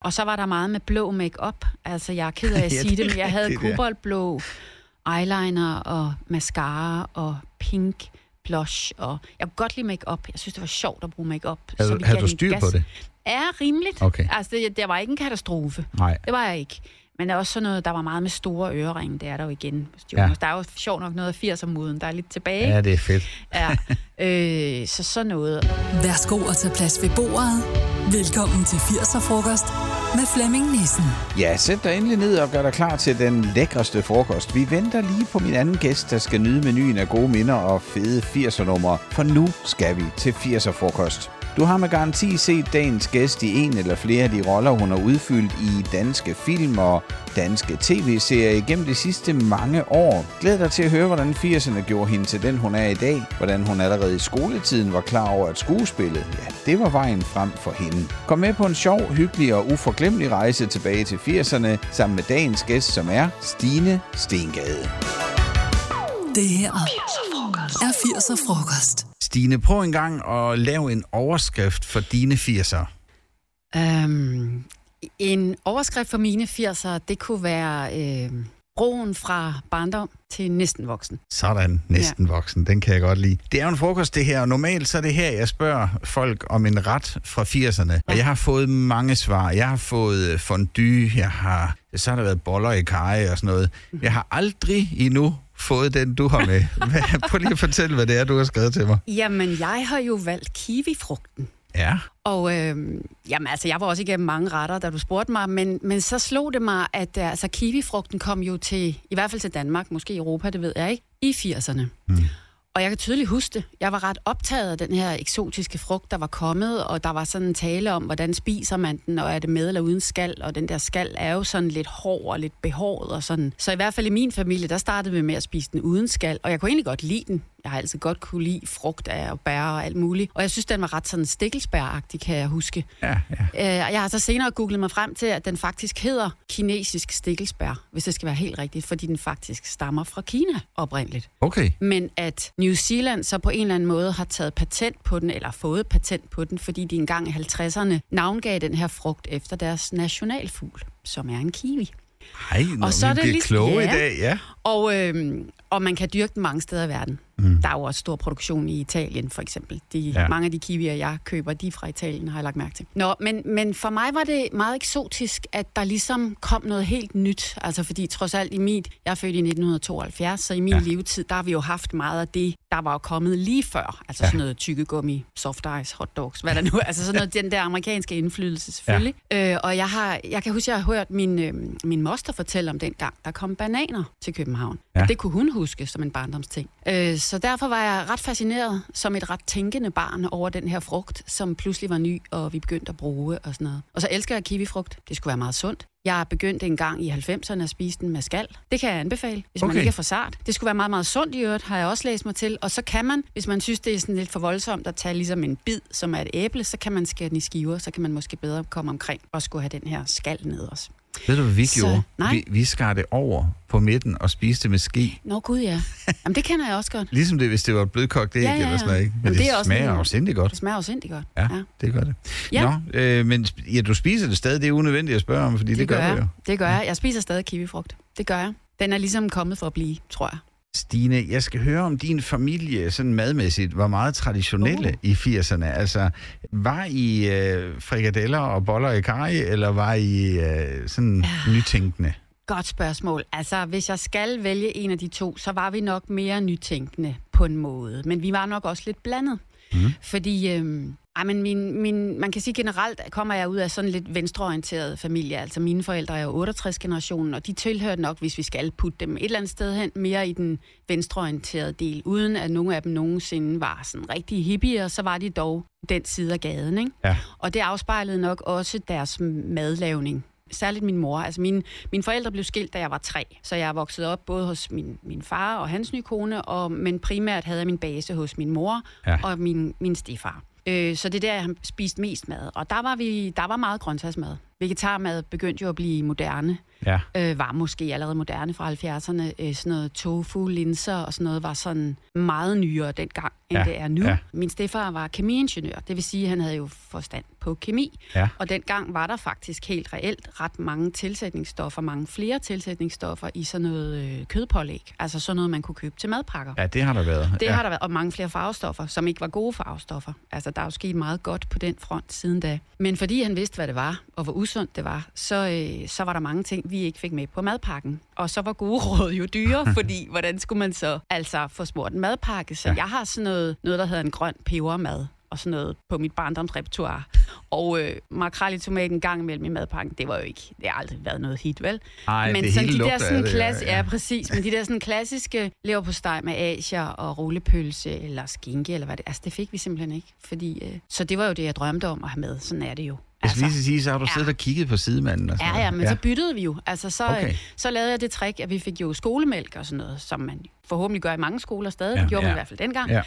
Og så var der meget med blå make-up. Altså, jeg er ked af at sige det er men jeg havde koboldblå eyeliner og mascara og pink blush. Og jeg kunne godt lide make-up. Jeg synes, det var sjovt at bruge make-up. Havde, så havde du styr gas. på det? Ja, rimeligt. Okay. Altså, det, det var ikke en katastrofe. Nej. Det var jeg ikke. Men der er også sådan noget, der var meget med store øreringe. Det er der jo igen. Ja. Ja. Der er jo sjovt nok noget af 80'er-moden, der er lidt tilbage. Ja, det er fedt. Ja. Øh, så sådan noget. Værsgo at tage plads ved bordet. Velkommen til 80'er-frokost med Flemming Nissen. Ja, sæt dig endelig ned og gør dig klar til den lækreste frokost. Vi venter lige på min anden gæst, der skal nyde menuen af gode minder og fede 80'er-numre. For nu skal vi til 80'er-frokost. Du har med garanti set dagens gæst i en eller flere af de roller, hun har udfyldt i danske film og danske tv-serier igennem de sidste mange år. Glæd dig til at høre, hvordan 80'erne gjorde hende til den, hun er i dag. Hvordan hun allerede i skoletiden var klar over, at skuespillet, ja, det var vejen frem for hende. Kom med på en sjov, hyggelig og uforglemmelig rejse tilbage til 80'erne sammen med dagens gæst, som er Stine Stengade. Det her er 80'er-frokost. Stine, prøv en gang at lave en overskrift for dine 80'er. Øhm, en overskrift for mine 80'er, det kunne være øh, broen fra barndom til næsten voksen. Sådan, næsten ja. voksen. Den kan jeg godt lide. Det er jo en frokost, det her. og Normalt så er det her, jeg spørger folk om en ret fra 80'erne. Ja. Og jeg har fået mange svar. Jeg har fået øh, fondue, jeg har... Så har der været boller i kaj og sådan noget. Jeg har aldrig endnu fået den, du har med. Hvad- Prøv lige at fortælle, hvad det er, du har skrevet til mig. Jamen, jeg har jo valgt kiwifrugten. Ja. Og øh, jamen, altså, jeg var også igennem mange retter, da du spurgte mig, men, men så slog det mig, at øh, altså, kiwifrugten kom jo til, i hvert fald til Danmark, måske Europa, det ved jeg ikke, i 80'erne. Mm. Og jeg kan tydeligt huske det. Jeg var ret optaget af den her eksotiske frugt, der var kommet, og der var sådan en tale om, hvordan spiser man den, og er det med eller uden skal, og den der skal er jo sådan lidt hård og lidt behåret og sådan. Så i hvert fald i min familie, der startede vi med at spise den uden skal, og jeg kunne egentlig godt lide den. Jeg har altid godt kunne lide frugt af og bær og alt muligt. Og jeg synes, den var ret sådan stikkelsbæragtig, kan jeg huske. Ja, ja. Øh, jeg har så senere googlet mig frem til, at den faktisk hedder kinesisk stikkelsbær, hvis det skal være helt rigtigt, fordi den faktisk stammer fra Kina oprindeligt. Okay. Men at New Zealand så på en eller anden måde har taget patent på den, eller fået patent på den, fordi de engang i 50'erne navngav den her frugt efter deres nationalfugl, som er en kiwi. Hej, når Og så er vi det bliver ligesom- kloge ja. i dag. Ja. Og, øhm, og man kan dyrke den mange steder i verden. Mm. Der er jo også stor produktion i Italien, for eksempel. De, Ja. Mange af de kiwier, jeg køber, de er fra Italien, har jeg lagt mærke til. Nå, men, men for mig var det meget eksotisk, at der ligesom kom noget helt nyt. Altså fordi trods alt i mit, jeg er født i 1972, så i min Ja. levetid, der har vi jo haft meget af det, der var jo kommet lige før. Altså Ja. sådan noget tykkegummi, soft ice, hot dogs, hvad der nu Altså sådan noget, den der amerikanske indflydelse selvfølgelig. Ja. Øh, og jeg, har, jeg kan huske, jeg har hørt min, øh, min moster fortælle om den gang, der kom bananer til København. Ja. Ja. Det kunne hun huske som en barndomsting. Øh, så derfor var jeg ret fascineret som et ret tænkende barn over den her frugt, som pludselig var ny, og vi begyndte at bruge og sådan noget. Og så elsker jeg kiwifrugt. Det skulle være meget sundt. Jeg begyndte en gang i 90'erne at spise den med skal. Det kan jeg anbefale, hvis okay. Man ikke er for sart. Det skulle være meget, meget sundt i øvrigt, har jeg også læst mig til. Og så kan man, hvis man synes, det er sådan lidt for voldsomt at tage ligesom en bid, som er et æble, så kan man skære den i skiver, så kan man måske bedre komme omkring og skulle have den her skal ned også. Ved du, hvad vi Så- gjorde? nej. Vi, vi skar det over på midten og spiste det med ske. Nå gud ja. Jamen det kender jeg også godt. Ligesom det, hvis det var et blødkogt æg Ja, ja, eller ja. sådan noget, ikke? Men Jamen, det, det er også smager jo sindssygt godt. Det smager jo sindssygt godt. Ja, det gør det. Ja. Nå, øh, men ja, du spiser det stadig. Det er unødvendigt at spørge om, fordi det, det gør, jeg. du jo. Det gør jeg. Jeg spiser stadig kiwifrugt. Det gør jeg. Den er ligesom kommet for at blive, tror jeg. Stine, jeg skal høre om din familie sådan madmæssigt var meget traditionelle Uh. i 80'erne. Altså, var I øh, frikadeller og boller i karry, eller var I øh, sådan nytænkende? Godt spørgsmål. Altså, hvis jeg skal vælge en af de to, så var vi nok mere nytænkende på en måde. Men vi var nok også lidt blandet. Mm. Fordi, øhm, ej, men min, min, man kan sige generelt, kommer jeg ud af sådan lidt venstreorienteret familie. Altså mine forældre er jo 68-generationen, og de tilhørte nok, hvis vi skal putte dem et eller andet sted hen, mere i den venstreorienterede del. Uden at nogen af dem nogensinde var sådan rigtig hippier, så var de dog den side af gaden, ikke? Ja. Og det afspejlede nok også deres madlavning. Særligt min mor. Altså mine, mine forældre blev skilt, da jeg var tre. Så jeg vokset op både hos min, min far og hans nye kone, og, men primært havde jeg min base hos min mor ja. og min, min stefar. Øh, så det er der, jeg har spist mest mad. Og der var, vi, der var meget grøntsagsmad. vegetarmad begyndte jo at blive moderne. Ja. Øh, var måske allerede moderne fra 70'erne. Øh, sådan noget tofu, linser og sådan noget var sådan meget nyere dengang, end Ja, det er nu. ja. Min stefar var kemiingeniør, det vil sige, at han havde jo forstand på kemi. Ja. Og dengang var der faktisk helt reelt ret mange tilsætningsstoffer, mange flere tilsætningsstoffer i sådan noget øh, kødpålæg. Altså sådan noget, man kunne købe til madpakker. Ja, det har der været. Det ja. har der været, og mange flere farvestoffer, som ikke var gode farvestoffer. Altså, der er jo sket meget godt på den front siden da. Men fordi han vidste, hvad det var, og hvor usundt det var, så, øh, så var der mange ting, vi ikke fik med på madpakken. Og så var gode råd jo dyre, fordi hvordan skulle man så altså få smurt en madpakke? Så Ja. jeg har sådan noget, noget, der hedder en grøn pebermad og sådan noget på mit barndomsrepertoire. Og øh, makrel i tomat en gang imellem i madpakken, det var jo ikke, det har aldrig været noget hit, vel? Ej, men det sådan de der sådan det, klasse, ja, ja, ja. præcis, men de der sådan klassiske leverpostej med asier og rullepølse eller skinke eller hvad det, altså det fik vi simpelthen ikke, fordi øh, så det var jo det jeg drømte om at have med. Sådan er det jo. Jeg skal lige så sige, så har du ja. siddet og kigget på sidemanden og sådan Ja, ja, men ja. så byttede vi jo. Altså, så, Okay. okay. så lavede jeg det trick, at vi fik jo skolemælk og sådan noget, som man forhåbentlig gør i mange skoler stadig. Ja, det gjorde ja. man i hvert fald dengang. Ja.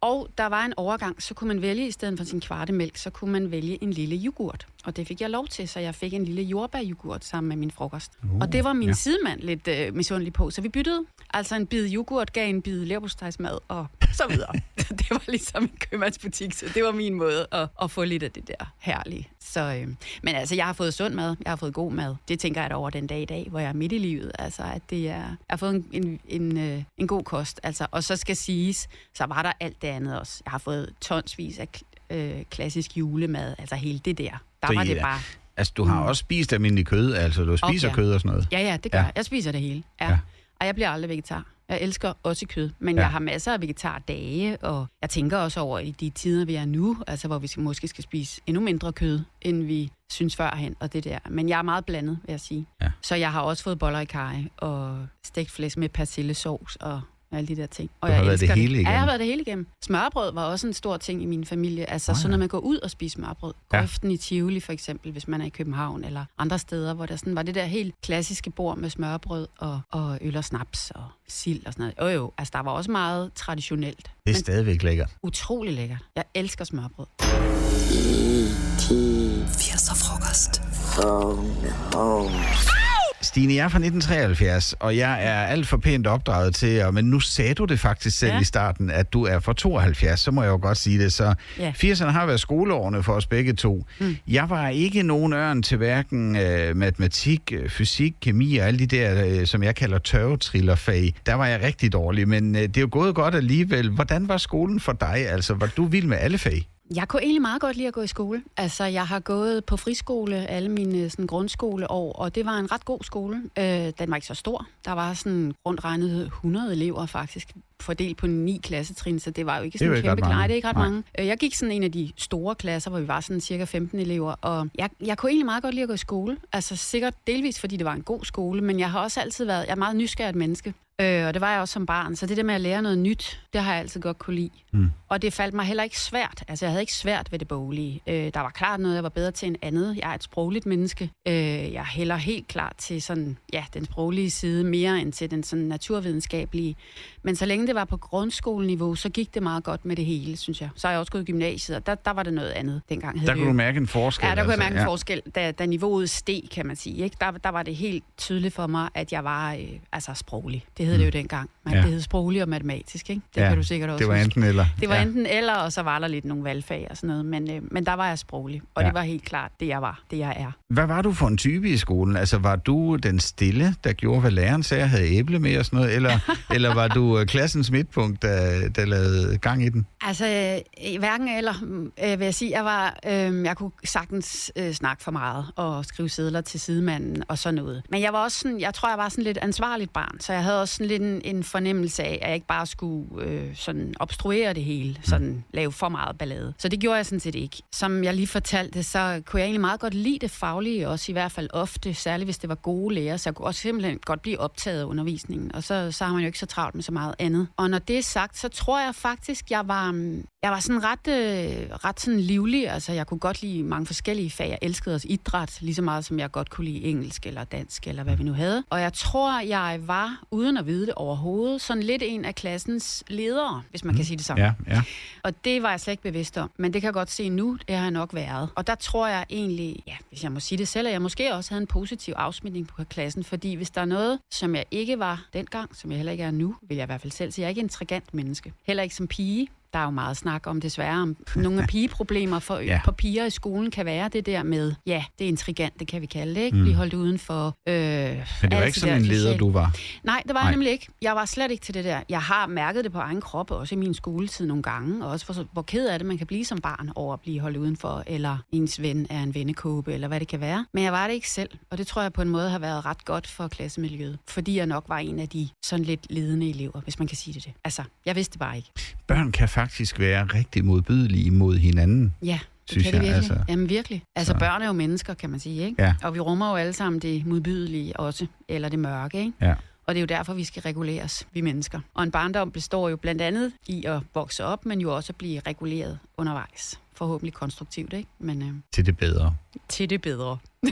Og der var en overgang, så kunne man vælge, i stedet for sin kvartemælk, så kunne man vælge en lille yoghurt. Og det fik jeg lov til, så jeg fik en lille jordbæryoghurt sammen med min frokost. Uh, og det var min ja. sidemand lidt øh, misundelig på, så vi byttede. Altså en bid yoghurt gav en bid leverpostejsmad og så videre. det var ligesom en købmandsbutik, så det var min måde at, at få lidt af det der herlige. Så, øh, men altså, jeg har fået sund mad, jeg har fået god mad. Det tænker jeg da over den dag i dag, hvor jeg er midt i livet. Altså, at det er, jeg har fået en, en, en, øh, en god kost. Altså, og så skal siges, så var der alt det andet også. Jeg har fået tonsvis af øh, klassisk julemad, altså hele det der. Der Så var det bare... Altså, du har også spist almindelig kød, altså du spiser ja. kød og sådan noget. Ja, ja, det gør ja. jeg. Jeg spiser det hele. Ja. Ja. Og jeg bliver aldrig vegetar. Jeg elsker også kød, men Ja. jeg har masser af vegetardage, og jeg tænker også over i de tider, vi er nu, altså hvor vi måske skal spise endnu mindre kød, end vi synes førhen, og det der. Men jeg er meget blandet, vil jeg sige. Ja. Så jeg har også fået boller i kaj, og stegt flæsk med persillesauce, og alle de der ting. Og Du har jeg været det hele Ja, jeg igennem. har været det hele igennem. Smørbrød var også en stor ting i min familie. Altså oh, ja. så når man går ud og spiser smørbrød. Ja. Grøften i Tivoli for eksempel, hvis man er i København, eller andre steder, hvor der sådan var det der helt klassiske bord med smørbrød og, og øl og snaps og sild og sådan noget. Jo jo, altså der var også meget traditionelt. Det er Men stadigvæk lækkert. utrolig lækkert. Jeg elsker smørbrød. 80'er frokost. Stine, jeg er fra 1973, og jeg er alt for pænt opdraget til, og, men nu sagde du det faktisk selv ja. I starten, at du er fra 72, så må jeg jo godt sige det. Så Ja. 80'erne har været skoleårene for os begge to. Mm. Jeg var ikke nogen ørn til hverken øh, matematik, øh, fysik, kemi og alle de der, øh, som jeg kalder tørvetrillerfag. Der var jeg rigtig dårlig, men øh, det er jo gået godt alligevel. Hvordan var skolen for dig? Altså, var du vild med alle fag? Jeg kunne egentlig meget godt lide at gå i skole. Altså, jeg har gået på friskole alle mine øh, sådan, grundskoleår, og det var en ret god skole. Øh, den var ikke så stor. Der var sådan rundt regnet 100 elever faktisk, fordelt på ni klassetrin, så det var jo ikke sådan kæmpe. Nej, det er ikke ret Nej. mange. Øh, Jeg gik sådan en af de store klasser, hvor vi var sådan cirka 15 elever, og jeg, jeg kunne egentlig meget godt lide at gå i skole. Altså sikkert delvis, fordi det var en god skole, men jeg har også altid været, jeg er et meget nysgerrigt menneske. Øh, og det var jeg også som barn, så det der med at lære noget nyt, det har jeg altid godt kunne lide. Mm. Og det faldt mig heller ikke svært. Altså, jeg havde ikke svært ved det boglige. Øh, der var klart noget, jeg var bedre til end andet. Jeg er et sprogligt menneske. Øh, jeg hælder helt klart til sådan, ja, den sproglige side mere end til den sådan naturvidenskabelige. Men så længe det var på grundskoleniveau, så gik det meget godt med det hele, synes jeg. Så har jeg også gået i gymnasiet, og der, der var det noget andet dengang. Der kunne du mærke en forskel. Ja, der kunne jeg altså. mærke en forskel, da, da niveauet steg, kan man sige. Ikke? Der, der var det helt tydeligt for mig, at jeg var øh, altså sproglig. Det hed mm. det jo dengang. Men Ja. ja. det hed sproglig og matematisk, ikke? Det Ja, kan du sikkert også Det var huske. enten eller. Det var ja. ja. enten eller, og så var der lidt nogle valgfag og sådan noget. Men, øh, men der var jeg sproglig, og Ja. ja. det var helt klart det, jeg var. Det, jeg er. Hvad var du for en type i skolen? Altså, var du den stille, der gjorde, hvad læreren sagde, havde æble med og sådan noget? Eller, eller var du øh, klassens midtpunkt, der, der lavede gang i den? Altså, hverken eller, øh, vil jeg sige, jeg var, øh, jeg kunne sagtens øh, snakke for meget og skrive sædler til sidemanden og sådan noget. Men jeg var også sådan, jeg tror, jeg var sådan lidt ansvarligt barn, så jeg havde også sådan lidt en, en fornemmelse af, at jeg ikke bare skulle øh, sådan obstruere det hele, sådan lave for meget ballade. Så det gjorde jeg sådan set ikke. Som jeg lige fortalte, så kunne jeg egentlig meget godt lide det faglige også, i hvert fald ofte, særligt hvis det var gode lærer, så jeg kunne også simpelthen godt blive optaget af undervisningen, og så, så har man jo ikke så travlt med så meget andet. Og når det er sagt, så tror jeg faktisk, jeg var, mm, jeg var sådan ret, øh, ret sådan livlig. Altså, jeg kunne godt lide mange forskellige fag. Jeg elskede også idræt, lige så meget som jeg godt kunne lide engelsk eller dansk, eller hvad vi nu havde. Og jeg tror, jeg var, uden at vide det overhovedet, sådan lidt en af klassens ledere, hvis man kan sige det sådan. Ja, ja. Og det var jeg slet ikke bevidst om. Men det kan jeg godt se nu, det har jeg nok været. Og der tror jeg egentlig, ja, hvis jeg må sige det selv, at jeg måske også havde en positiv afsmitning på klassen. Fordi hvis der er noget, som jeg ikke var dengang, som jeg heller ikke er nu, vil jeg i hvert fald selv sige, jeg er ikke en intrigant menneske. Heller ikke som pige. Der er jo meget snak om desværre, om nogle af pigeproblemer for, Ja. på piger i skolen kan være det der med, ja, det er intrigant, det kan vi kalde det, ikke? Blive holdt udenfor. Øh, Men det var ikke sådan en leder, du var. Nej, det var Nej. jeg nemlig ikke. Jeg var slet ikke til det der. Jeg har mærket det på egen krop, også i min skoletid nogle gange, og også for, hvor ked af det man kan blive som barn over at blive holdt udenfor, eller ens ven er en vennekåbe, eller hvad det kan være. Men jeg var det ikke selv, og det tror jeg på en måde har været ret godt for klassemiljøet, fordi jeg nok var en af de sådan lidt ledende elever, hvis man kan sige det. det. Altså, jeg vidste det bare ikke. Børn kan faktisk være rigtig modbydelige mod hinanden. Ja, det Synes kan jeg, virkelig. altså. Altså, Jamen virkelig. Altså Så- børn er jo mennesker, kan man sige, ikke? Ja. Og vi rummer jo alle sammen det modbydelige også, eller det mørke, ikke? Ja. Og det er jo derfor, vi skal reguleres, vi mennesker. Og en barndom består jo blandt andet i at vokse op, men jo også at blive reguleret undervejs. Forhåbentlig konstruktivt, ikke? Men øh, Til det bedre. til det bedre.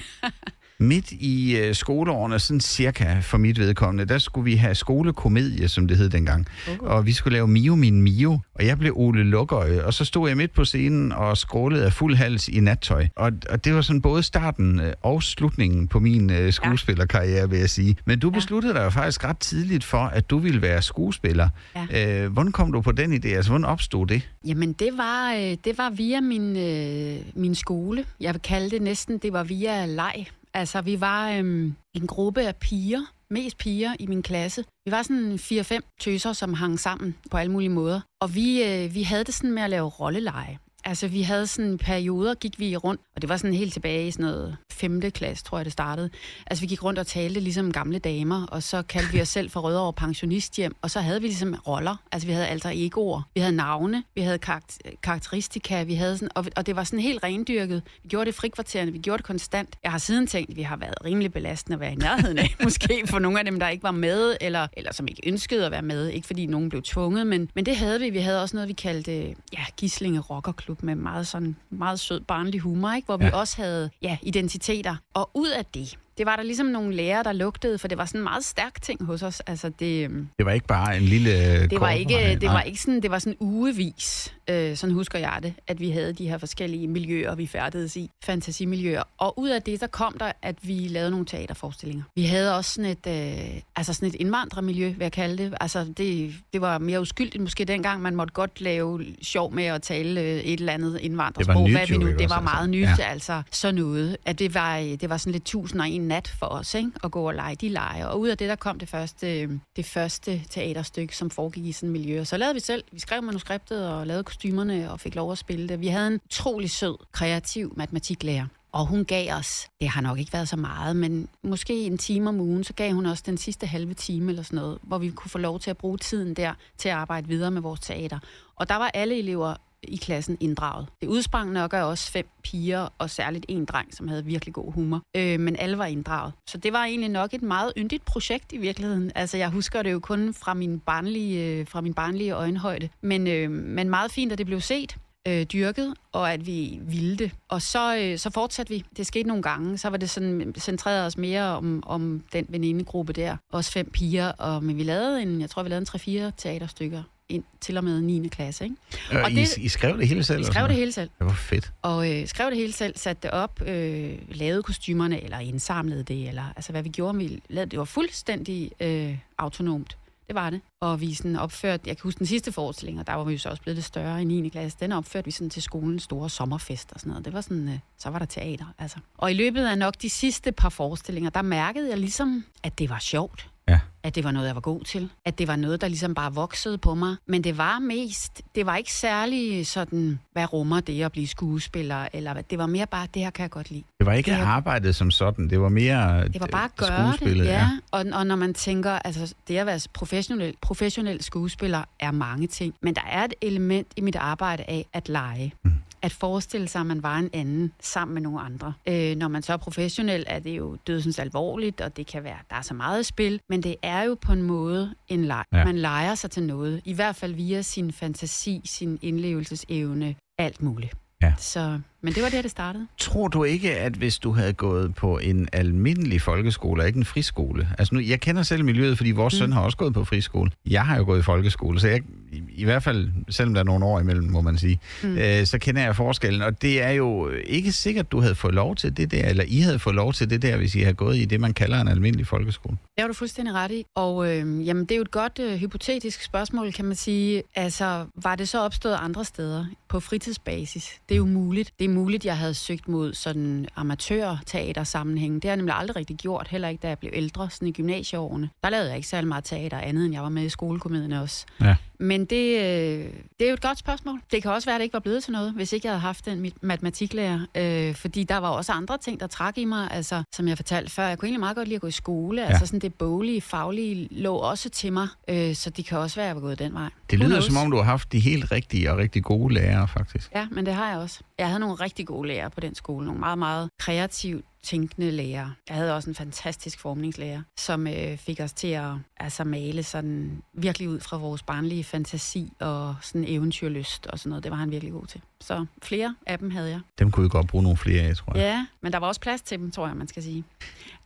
Midt i øh, skoleårene, sådan cirka for mit vedkommende, der skulle vi have skolekomedie, som det hed dengang. Okay. Og vi skulle lave Mio min Mio, og jeg blev Ole Lukøje, og så stod jeg midt på scenen og skrålede af fuld hals i nattøj. Og, og det var sådan både starten øh, og slutningen på min øh, skuespillerkarriere, vil jeg sige. Men du Ja. besluttede dig jo faktisk ret tidligt for, at du ville være skuespiller. Ja. Øh, hvordan kom du på den idé? Altså, hvordan opstod det? Jamen, det var, øh, det var via min, øh, min skole. Jeg vil kalde det næsten, det var via leg. Altså, vi var øhm, en gruppe af piger, mest piger i min klasse. Vi var sådan 4-5 tøser, som hang sammen på alle mulige måder. Og vi, øh, vi havde det sådan med at lave rolleleje. Altså, vi havde sådan perioder, gik vi rundt, og det var sådan helt tilbage i sådan noget 5. klasse, tror jeg, det startede. Altså, vi gik rundt og talte ligesom gamle damer, og så kaldte vi os selv for Rødovre Pensionisthjem, og så havde vi ligesom roller. Altså, vi havde alter egoer, vi havde navne, vi havde karakter- karakteristika, vi havde sådan, og, og det var sådan helt rendyrket. Vi gjorde det frikvarterende, vi gjorde det konstant. Jeg har siden tænkt, at vi har været rimelig belastende at være i nærheden af, måske for nogle af dem, der ikke var med, eller, eller som ikke ønskede at være med. Ikke fordi nogen blev tvunget, men, men det havde vi. Vi havde også noget, vi kaldte ja, Gislinge Rockerklub med meget, sådan, meget sød, barnlig humor, ikke? hvor. Ja. vi også havde ja, identiteter. Og ud af det, det var der ligesom nogle lærere, der lugtede, for det var sådan en meget stærk ting hos os. Altså det, øhm, Det var ikke bare en lille øh, det var ikke, det nej. var ikke sådan, det var sådan ugevis, øh, sådan husker jeg det, at vi havde de her forskellige miljøer, vi færdedes i, fantasimiljøer. Og ud af det, der kom der, at vi lavede nogle teaterforestillinger. Vi havde også sådan et, øh, altså sådan et indvandrermiljø, vil jeg kalde det. Altså det, det var mere uskyldigt måske dengang, man måtte godt lave sjov med at tale øh, et eller andet indvandrersprog. nyt hvad vi nu, det var altså? meget nyt, Ja. ja. altså sådan noget. At det var, det var sådan lidt tusind og en nat for os, ikke? At gå og lege de lege. Og ud af det, der kom det første, øh, det første teaterstykke, som foregik i sådan et miljø. Og så lavede vi selv. Vi skrev manuskriptet og lavede kostymerne og fik lov at spille det. Vi havde en utrolig sød, kreativ matematiklærer. Og hun gav os, det har nok ikke været så meget, men måske en time om ugen, så gav hun os den sidste halve time eller sådan noget, hvor vi kunne få lov til at bruge tiden der til at arbejde videre med vores teater. Og der var alle elever i klassen inddraget. Det udsprang nok af også fem piger, og særligt en dreng, som havde virkelig god humor. Øh, men alle var inddraget. Så det var egentlig nok et meget yndigt projekt i virkeligheden. Altså, jeg husker det jo kun fra min barnlige, øh, fra min barnlige øjenhøjde. Men, øh, men meget fint, at det blev set øh, dyrket, og at vi ville det. Og så, øh, så fortsatte vi. Det skete nogle gange. Så var det sådan, centreret os mere om, om den venindegruppe der. Også fem piger. Og, men vi lavede en, jeg tror, vi lavede en 3-4 teaterstykker ind til og med 9. klasse. Ikke? Øh, og I, det- I skrev det hele selv? Vi skrev det hele selv. Det var fedt. Og øh, skrev det hele selv, satte det op, øh, lavede kostymerne, eller indsamlede det, eller altså hvad vi gjorde, vi lavede, det var fuldstændig øh, autonomt. Det var det. Og vi sådan opførte, jeg kan huske den sidste forestilling, og der var vi jo så også blevet lidt større i 9. klasse, den opførte vi sådan til skolens store sommerfest og sådan noget. Det var sådan, øh, så var der teater, altså. Og i løbet af nok de sidste par forestillinger, der mærkede jeg ligesom, at det var sjovt. Ja. At det var noget, jeg var god til. At det var noget, der ligesom bare voksede på mig. Men det var mest, det var ikke særlig sådan, hvad rummer det at blive skuespiller, eller hvad. Det var mere bare, det her kan jeg godt lide. Det var ikke Det var- arbejdet som sådan, det var mere Det var bare at gøre det, skuespillet, ja. Og, og når man tænker, altså det at være professionel, professionel skuespiller er mange ting, men der er et element i mit arbejde af at lege. Mm. At forestille sig, at man var en anden sammen med nogle andre. Øh, når man så er professionel, er det jo dødsens alvorligt, og det kan være, der er så meget spil, men det er jo på en måde en leg. Ja. Man leger sig til noget, i hvert fald via sin fantasi, sin indlevelsesevne, alt muligt. Ja. Så, men det var der, det startede. Tror du ikke, at hvis du havde gået på en almindelig folkeskole, og ikke en friskole? Altså nu, jeg kender selv miljøet, fordi vores mm. søn har også gået på friskole. Jeg har jo gået i folkeskole, så jeg, i, i hvert fald, selvom der er nogle år imellem, må man sige, mm. øh, så kender jeg forskellen. Og det er jo ikke sikkert, du havde fået lov til det der, eller I havde fået lov til det der, hvis I havde gået i det, man kalder en almindelig folkeskole. Det har du fuldstændig ret i. Og øh, jamen, det er jo et godt øh, hypotetisk spørgsmål, kan man sige. Altså, var det så opstået andre steder på fritidsbasis? Det er jo muligt. Det er muligt, jeg havde søgt mod sådan amatørteatersammenhæng. Det har jeg nemlig aldrig rigtig gjort, heller ikke da jeg blev ældre, sådan i gymnasieårene. Der lavede jeg ikke særlig meget teater andet, end jeg var med i skolekomedien også. Ja. Men det, øh, det er jo et godt spørgsmål. Det kan også være, at det ikke var blevet til noget, hvis ikke jeg havde haft den mit matematiklærer. Øh, fordi der var også andre ting, der trak i mig. Altså, som jeg fortalte før, jeg kunne egentlig meget godt lide at gå i skole. Ja. Altså sådan det boglige, faglige lå også til mig. Øh, så det kan også være, at jeg var gået den vej. Det lyder som om, du har haft de helt rigtige og rigtig gode lærere, faktisk. Ja, men det har jeg også. Jeg havde nogle rigtig gode lærere på den skole. Nogle meget, meget kreativt tænkende lærere. Jeg havde også en fantastisk formningslærer, som øh, fik os til at altså, male sådan virkelig ud fra vores barnlige fantasi og sådan eventyrlyst og sådan noget. Det var han virkelig god til. Så flere af dem havde jeg. Dem kunne vi godt bruge nogle flere af, tror jeg. Ja, men der var også plads til dem, tror jeg, man skal sige.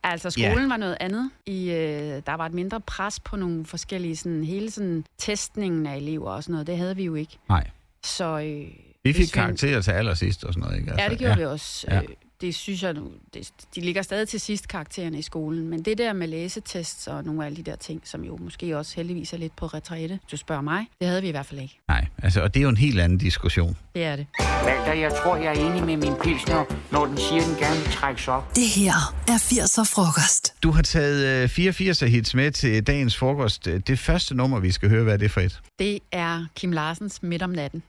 Altså, skolen Ja. var noget andet. I, øh, der var et mindre pres på nogle forskellige, sådan, hele sådan, testningen af elever og sådan noget. Det havde vi jo ikke. Nej. Så, øh, Vi fik karakterer til allersidst og sådan noget, ikke? Altså, Ja, det gjorde ja. vi også. Ja. Ja. Det synes jeg nu, det, de ligger stadig til sidst karaktererne i skolen, men det der med læsetests og nogle af alle de der ting, som jo måske også heldigvis er lidt på retræte, du spørger mig, det havde vi i hvert fald ikke. Nej, altså, og det er jo en helt anden diskussion. Det er det. Walter, jeg tror, jeg er enig med min pilsner, når den siger, den gerne vil trækkes op. Det her er 80'er frokost. Du har taget øh, 84 hits med til dagens frokost. Det første nummer, vi skal høre, hvad er det for et? Det er Kim Larsens Midt om natten.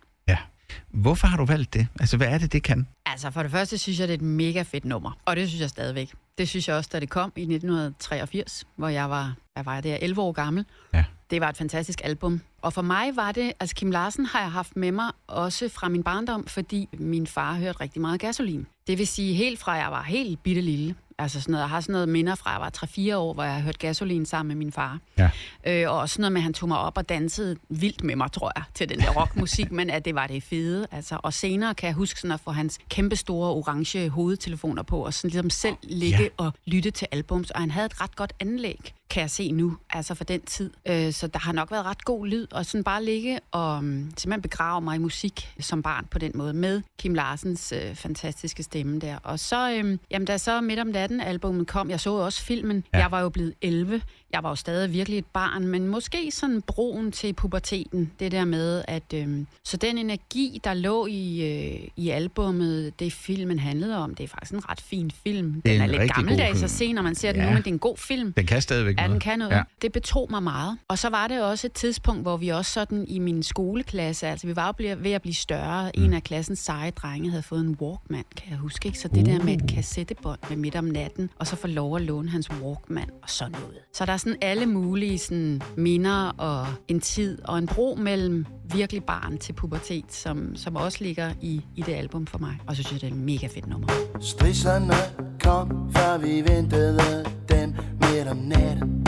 Hvorfor har du valgt det? Altså, hvad er det, det kan? Altså for det første synes jeg, det er et mega fedt nummer, og det synes jeg stadigvæk. Det synes jeg også, da det kom i 1983, hvor jeg var, hvad var jeg der, 11 år gammel. Ja. Det var et fantastisk album. Og for mig var det, altså Kim Larsen har jeg haft med mig også fra min barndom, fordi min far hørte rigtig meget gasolin. Det vil sige helt fra jeg var helt bitte lille. Altså sådan noget, jeg har sådan noget minder fra, jeg var 3-4 år, hvor jeg har hørt gasolin sammen med min far. Ja. Øh, og også sådan noget med, at han tog mig op og dansede vildt med mig, tror jeg, til den der rockmusik, men at det var det fede. Altså. Og senere kan jeg huske sådan at få hans kæmpe store orange hovedtelefoner på, og sådan ligesom selv ligge ja. og lytte til albums. Og han havde et ret godt anlæg, kan jeg se nu, altså for den tid. Øh, så der har nok været ret god lyd, og sådan bare ligge og um, simpelthen begrave mig i musik som barn på den måde, med Kim Larsens øh, fantastiske stemme der. Og så, øh, jamen da så midt om natten albumet kom, jeg så også filmen, ja. jeg var jo blevet 11, jeg var jo stadig virkelig et barn, men måske sådan broen til puberteten, det der med, at øhm, så den energi, der lå i, øh, i albummet, det filmen handlede om, det er faktisk en ret fin film. Det er Den er, en lidt gammeldags at se, når man ser den Ja. nu, men det er en god film. Den kan stadigvæk Ja, noget. den kan noget. Ja. Det betog mig meget. Og så var det også et tidspunkt, hvor vi også sådan i min skoleklasse, altså vi var jo ved at blive større. Mm. En af klassens seje drenge havde fået en Walkman, kan jeg huske. Ikke? Så det der med et Uh. kassettebånd med midt om natten, og så få lov at låne hans Walkman og sådan noget. Så der er sådan alle mulige sådan minder og en tid og en bro mellem virkelig barn til pubertet, som, som også ligger i, i det album for mig. Og så synes jeg, det er et mega fedt nummer. Strisserne kom, før vi ventede den midt om natten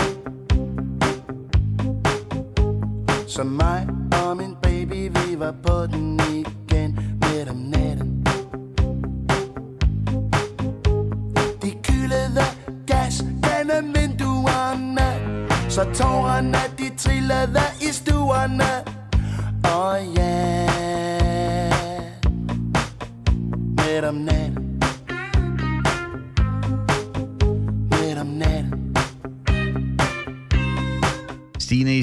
Så mig og min baby, vi var på den igen Så tårerne de trillede i stuerne Og oh, ja yeah.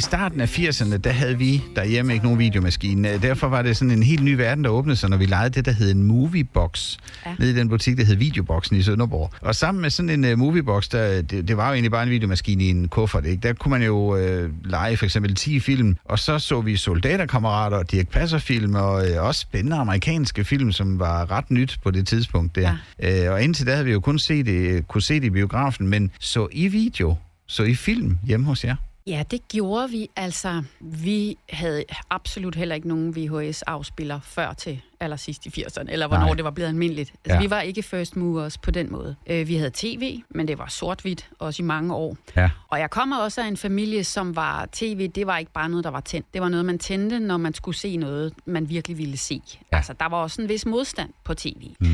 Starten af 80'erne, der havde vi derhjemme ikke nogen videomaskine. Derfor var det sådan en helt ny verden, der åbnede sig, når vi lejede det, der hed en moviebox. Ja. Nede i den butik, der hed Videoboxen i Sønderborg. Og sammen med sådan en uh, moviebox, der, det, det var jo egentlig bare en videomaskine i en kuffert, ikke? Der kunne man jo uh, lege for eksempel 10 film, og så så vi Soldaterkammerater og Dirk Passer-film, og uh, også spændende amerikanske film, som var ret nyt på det tidspunkt der. Ja. Uh, og indtil da havde vi jo kun set det, kunne se det i biografen, men så i video, så i film hjemme hos jer. Ja, det gjorde vi. Altså, vi havde absolut heller ikke nogen VHS-afspiller før til aller sidst i 80'erne, eller hvornår Nej. det var blevet almindeligt. Altså, Ja. Vi var ikke first movers på den måde. Øh, vi havde tv, men det var sort-hvidt, også i mange år. Ja. Og jeg kommer også af en familie, som var tv, det var ikke bare noget, der var tændt. Det var noget, man tændte, når man skulle se noget, man virkelig ville se. Ja. Altså, der var også en vis modstand på tv, Mm.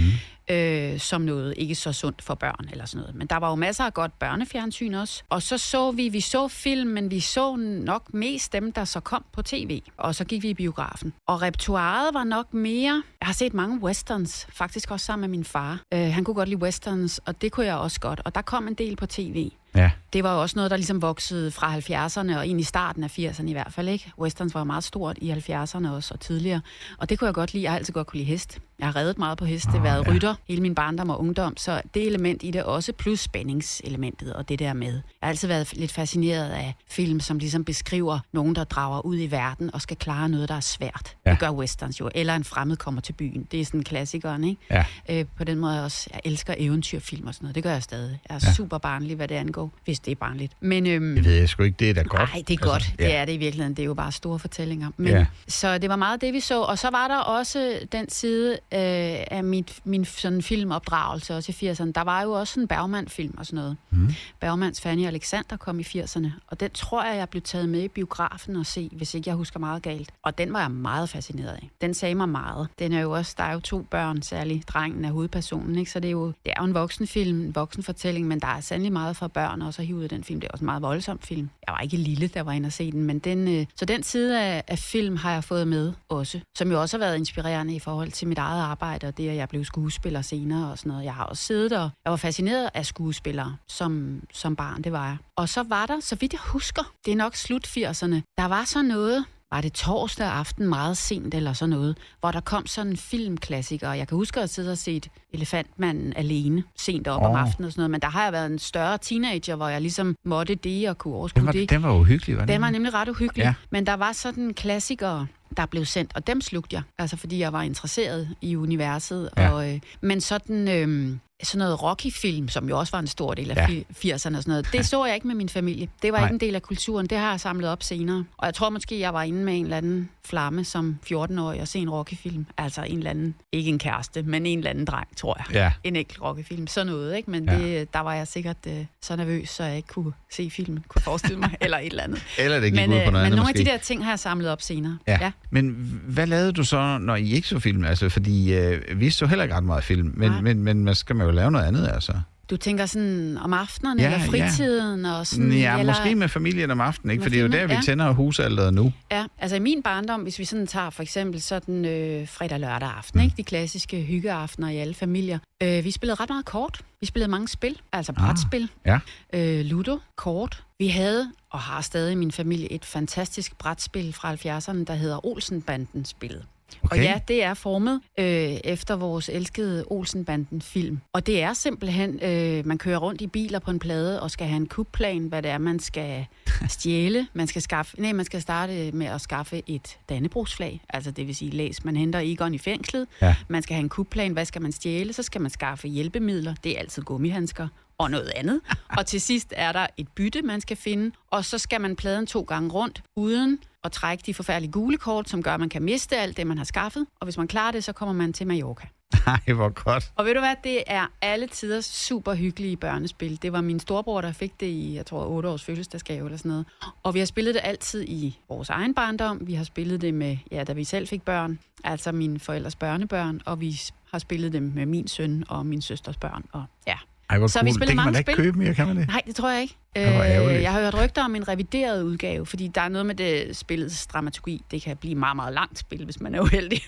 øh, som noget ikke så sundt for børn eller sådan noget. Men der var jo masser af godt børnefjernsyn også. Og så så vi, vi så film, men vi så nok mest dem, der så kom på tv. Og så gik vi i biografen. Og repertoireet var nok mere... Jeg har set mange westerns, faktisk også sammen med min far. Øh, han kunne godt lide westerns, og det kunne jeg også godt. Og der kom en del på tv. Ja. Det var jo også noget, der ligesom voksede fra 70'erne og ind i starten af 80'erne i hvert fald, ikke? Westerns var meget stort i 70'erne også og tidligere. Og det kunne jeg godt lide. Jeg har altid godt kunne lide hest. Jeg har reddet meget på heste, oh, været ja. rytter hele min barndom og ungdom, så det element i det også, plus spændingselementet og det der med. Jeg har altid været lidt fascineret af film, som ligesom beskriver nogen, der drager ud i verden og skal klare noget, der er svært. Ja. Ja. Det gør westerns jo. Eller en fremmed kommer til byen. Det er sådan klassikeren, ikke? Ja. Øh, på den måde også, jeg elsker eventyrfilm og sådan noget. Det gør jeg stadig. Jeg er Ja. ja. super barnlig, hvad det angår, hvis det er barnligt. Men, øhm, Det ved jeg sgu ikke, det er da godt. Nej, det er godt. Altså, Det er det i virkeligheden. Det er jo bare store fortællinger. Men, Ja. Så det var meget det, vi så. Og så var der også den side øh, af mit, min sådan filmopdragelse, også i 80'erne. Der var jo også en Bergman-film og sådan noget. Mm. Bergmans Fanny og Alexander kom i 80'erne. Og den tror jeg, jeg blev taget med i biografen og se, hvis ikke jeg husker meget galt. Og den var jeg meget fascineret af. Den sagde mig meget. Den er jo også, der er jo to børn, særligt drengen er hovedpersonen. Ikke? Så det er, jo, det er jo en voksenfilm, en voksenfortælling, men der er sandelig meget for børn også at hive ud af den film. Det er også en meget voldsom film. Jeg var ikke lille, der var inde og se den, men den, øh, så den side af, af film har jeg fået med også, som jo også har været inspirerende i forhold til mit eget arbejde, og det, at jeg blev skuespiller senere og sådan noget. Jeg har også siddet og jeg var fascineret af skuespillere som, som barn, det var jeg. Og så var der, så vidt jeg husker, det er nok slut 80'erne, der var så noget, var det torsdag aften meget sent eller sådan noget, hvor der kom sådan en filmklassiker. Jeg kan huske at sidde og set Elefantmanden alene sent op oh. om aftenen og sådan noget, men der har jeg været en større teenager, hvor jeg ligesom måtte det og kunne Den overskue var, det. den var jo hyggelig, var den? Den var nemlig ret uhyggelig, Ja. men der var sådan klassikere, der blev sendt, og dem slugte jeg, altså fordi jeg var interesseret i universet. Ja. Og, øh, men sådan, øh, sådan noget Rocky-film, som jo også var en stor del af Ja. ja. 80'erne og sådan noget, det så jeg ikke med min familie. Det var Nej. ikke en del af kulturen, det har jeg samlet op senere. Og jeg tror måske, jeg var inde med en eller anden flamme som 14-årig og se en Rocky-film. Altså en eller anden, ikke en kæreste, men en eller anden dreng, tror jeg Ja. en enkelt rockefilm. Sådan noget, ikke? Men Ja. det, der var jeg sikkert øh, så nervøs, så jeg ikke kunne se filmen, kunne forestille mig, eller et eller andet. Eller det gik Men, ud på øh, noget men andet nogle måske. af de der ting har jeg samlet op senere. Ja. ja. Men hvad lavede du så, når I ikke så film? Altså, fordi øh, vi så heller ikke ret meget film, men, Nej. men, men man skal man jo lave noget andet, altså. Du tænker sådan om aftenerne, Ja, ja, eller fritiden, og sådan... Ja, eller, måske med familien om aftenen, ikke? For det er jo der, vi ja. tænder husalderet nu. Ja, altså i min barndom, hvis vi sådan tager for eksempel sådan øh, fredag-lørdag aften, ikke? De klassiske hyggeaftener i alle familier. Øh, vi spillede ret meget kort. Vi spillede mange spil, altså brætspil. ja. Øh, Ludo, kort. Vi havde, og har stadig i min familie, et fantastisk brætspil fra 70'erne, der hedder Olsenbanden-spillet. Okay. Og ja, det er formet øh, efter vores elskede Olsenbanden-film. Og det er simpelthen, øh, man kører rundt i biler på en plade og skal have en kupplan, hvad det er, man skal stjæle. Man skal, skaffe, nej, man skal starte med at skaffe et dannebrugsflag, altså det vil sige læs. Man henter Egon i fængslet, Ja. man skal have en kupplan, hvad skal man stjæle? Så skal man skaffe hjælpemidler, det er altid gummihandsker og noget andet. Og til sidst er der et bytte, man skal finde, og så skal man pladen to gange rundt, uden at trække de forfærdelige gule kort, som gør, at man kan miste alt det, man har skaffet. Og hvis man klarer det, så kommer man til Mallorca. Nej, hvor godt. Og ved du hvad, det er alle tiders super hyggelige børnespil. Det var min storebror, der fik det i, jeg tror, 8 års fødselsdagsgave eller sådan noget. Og vi har spillet det altid i vores egen barndom. Vi har spillet det med, ja, da vi selv fik børn, altså mine forældres børnebørn, og vi har spillet det med min søn og min søsters børn. Og ja, Ej, hvor Så cool. vi spiller det kan man mange da ikke spil. købe mere, kan man det? Nej, det tror jeg ikke. Øh, jeg har hørt rygter om en revideret udgave, fordi der er noget med det spillets dramaturgi. Det kan blive meget, meget langt spil, hvis man er uheldig.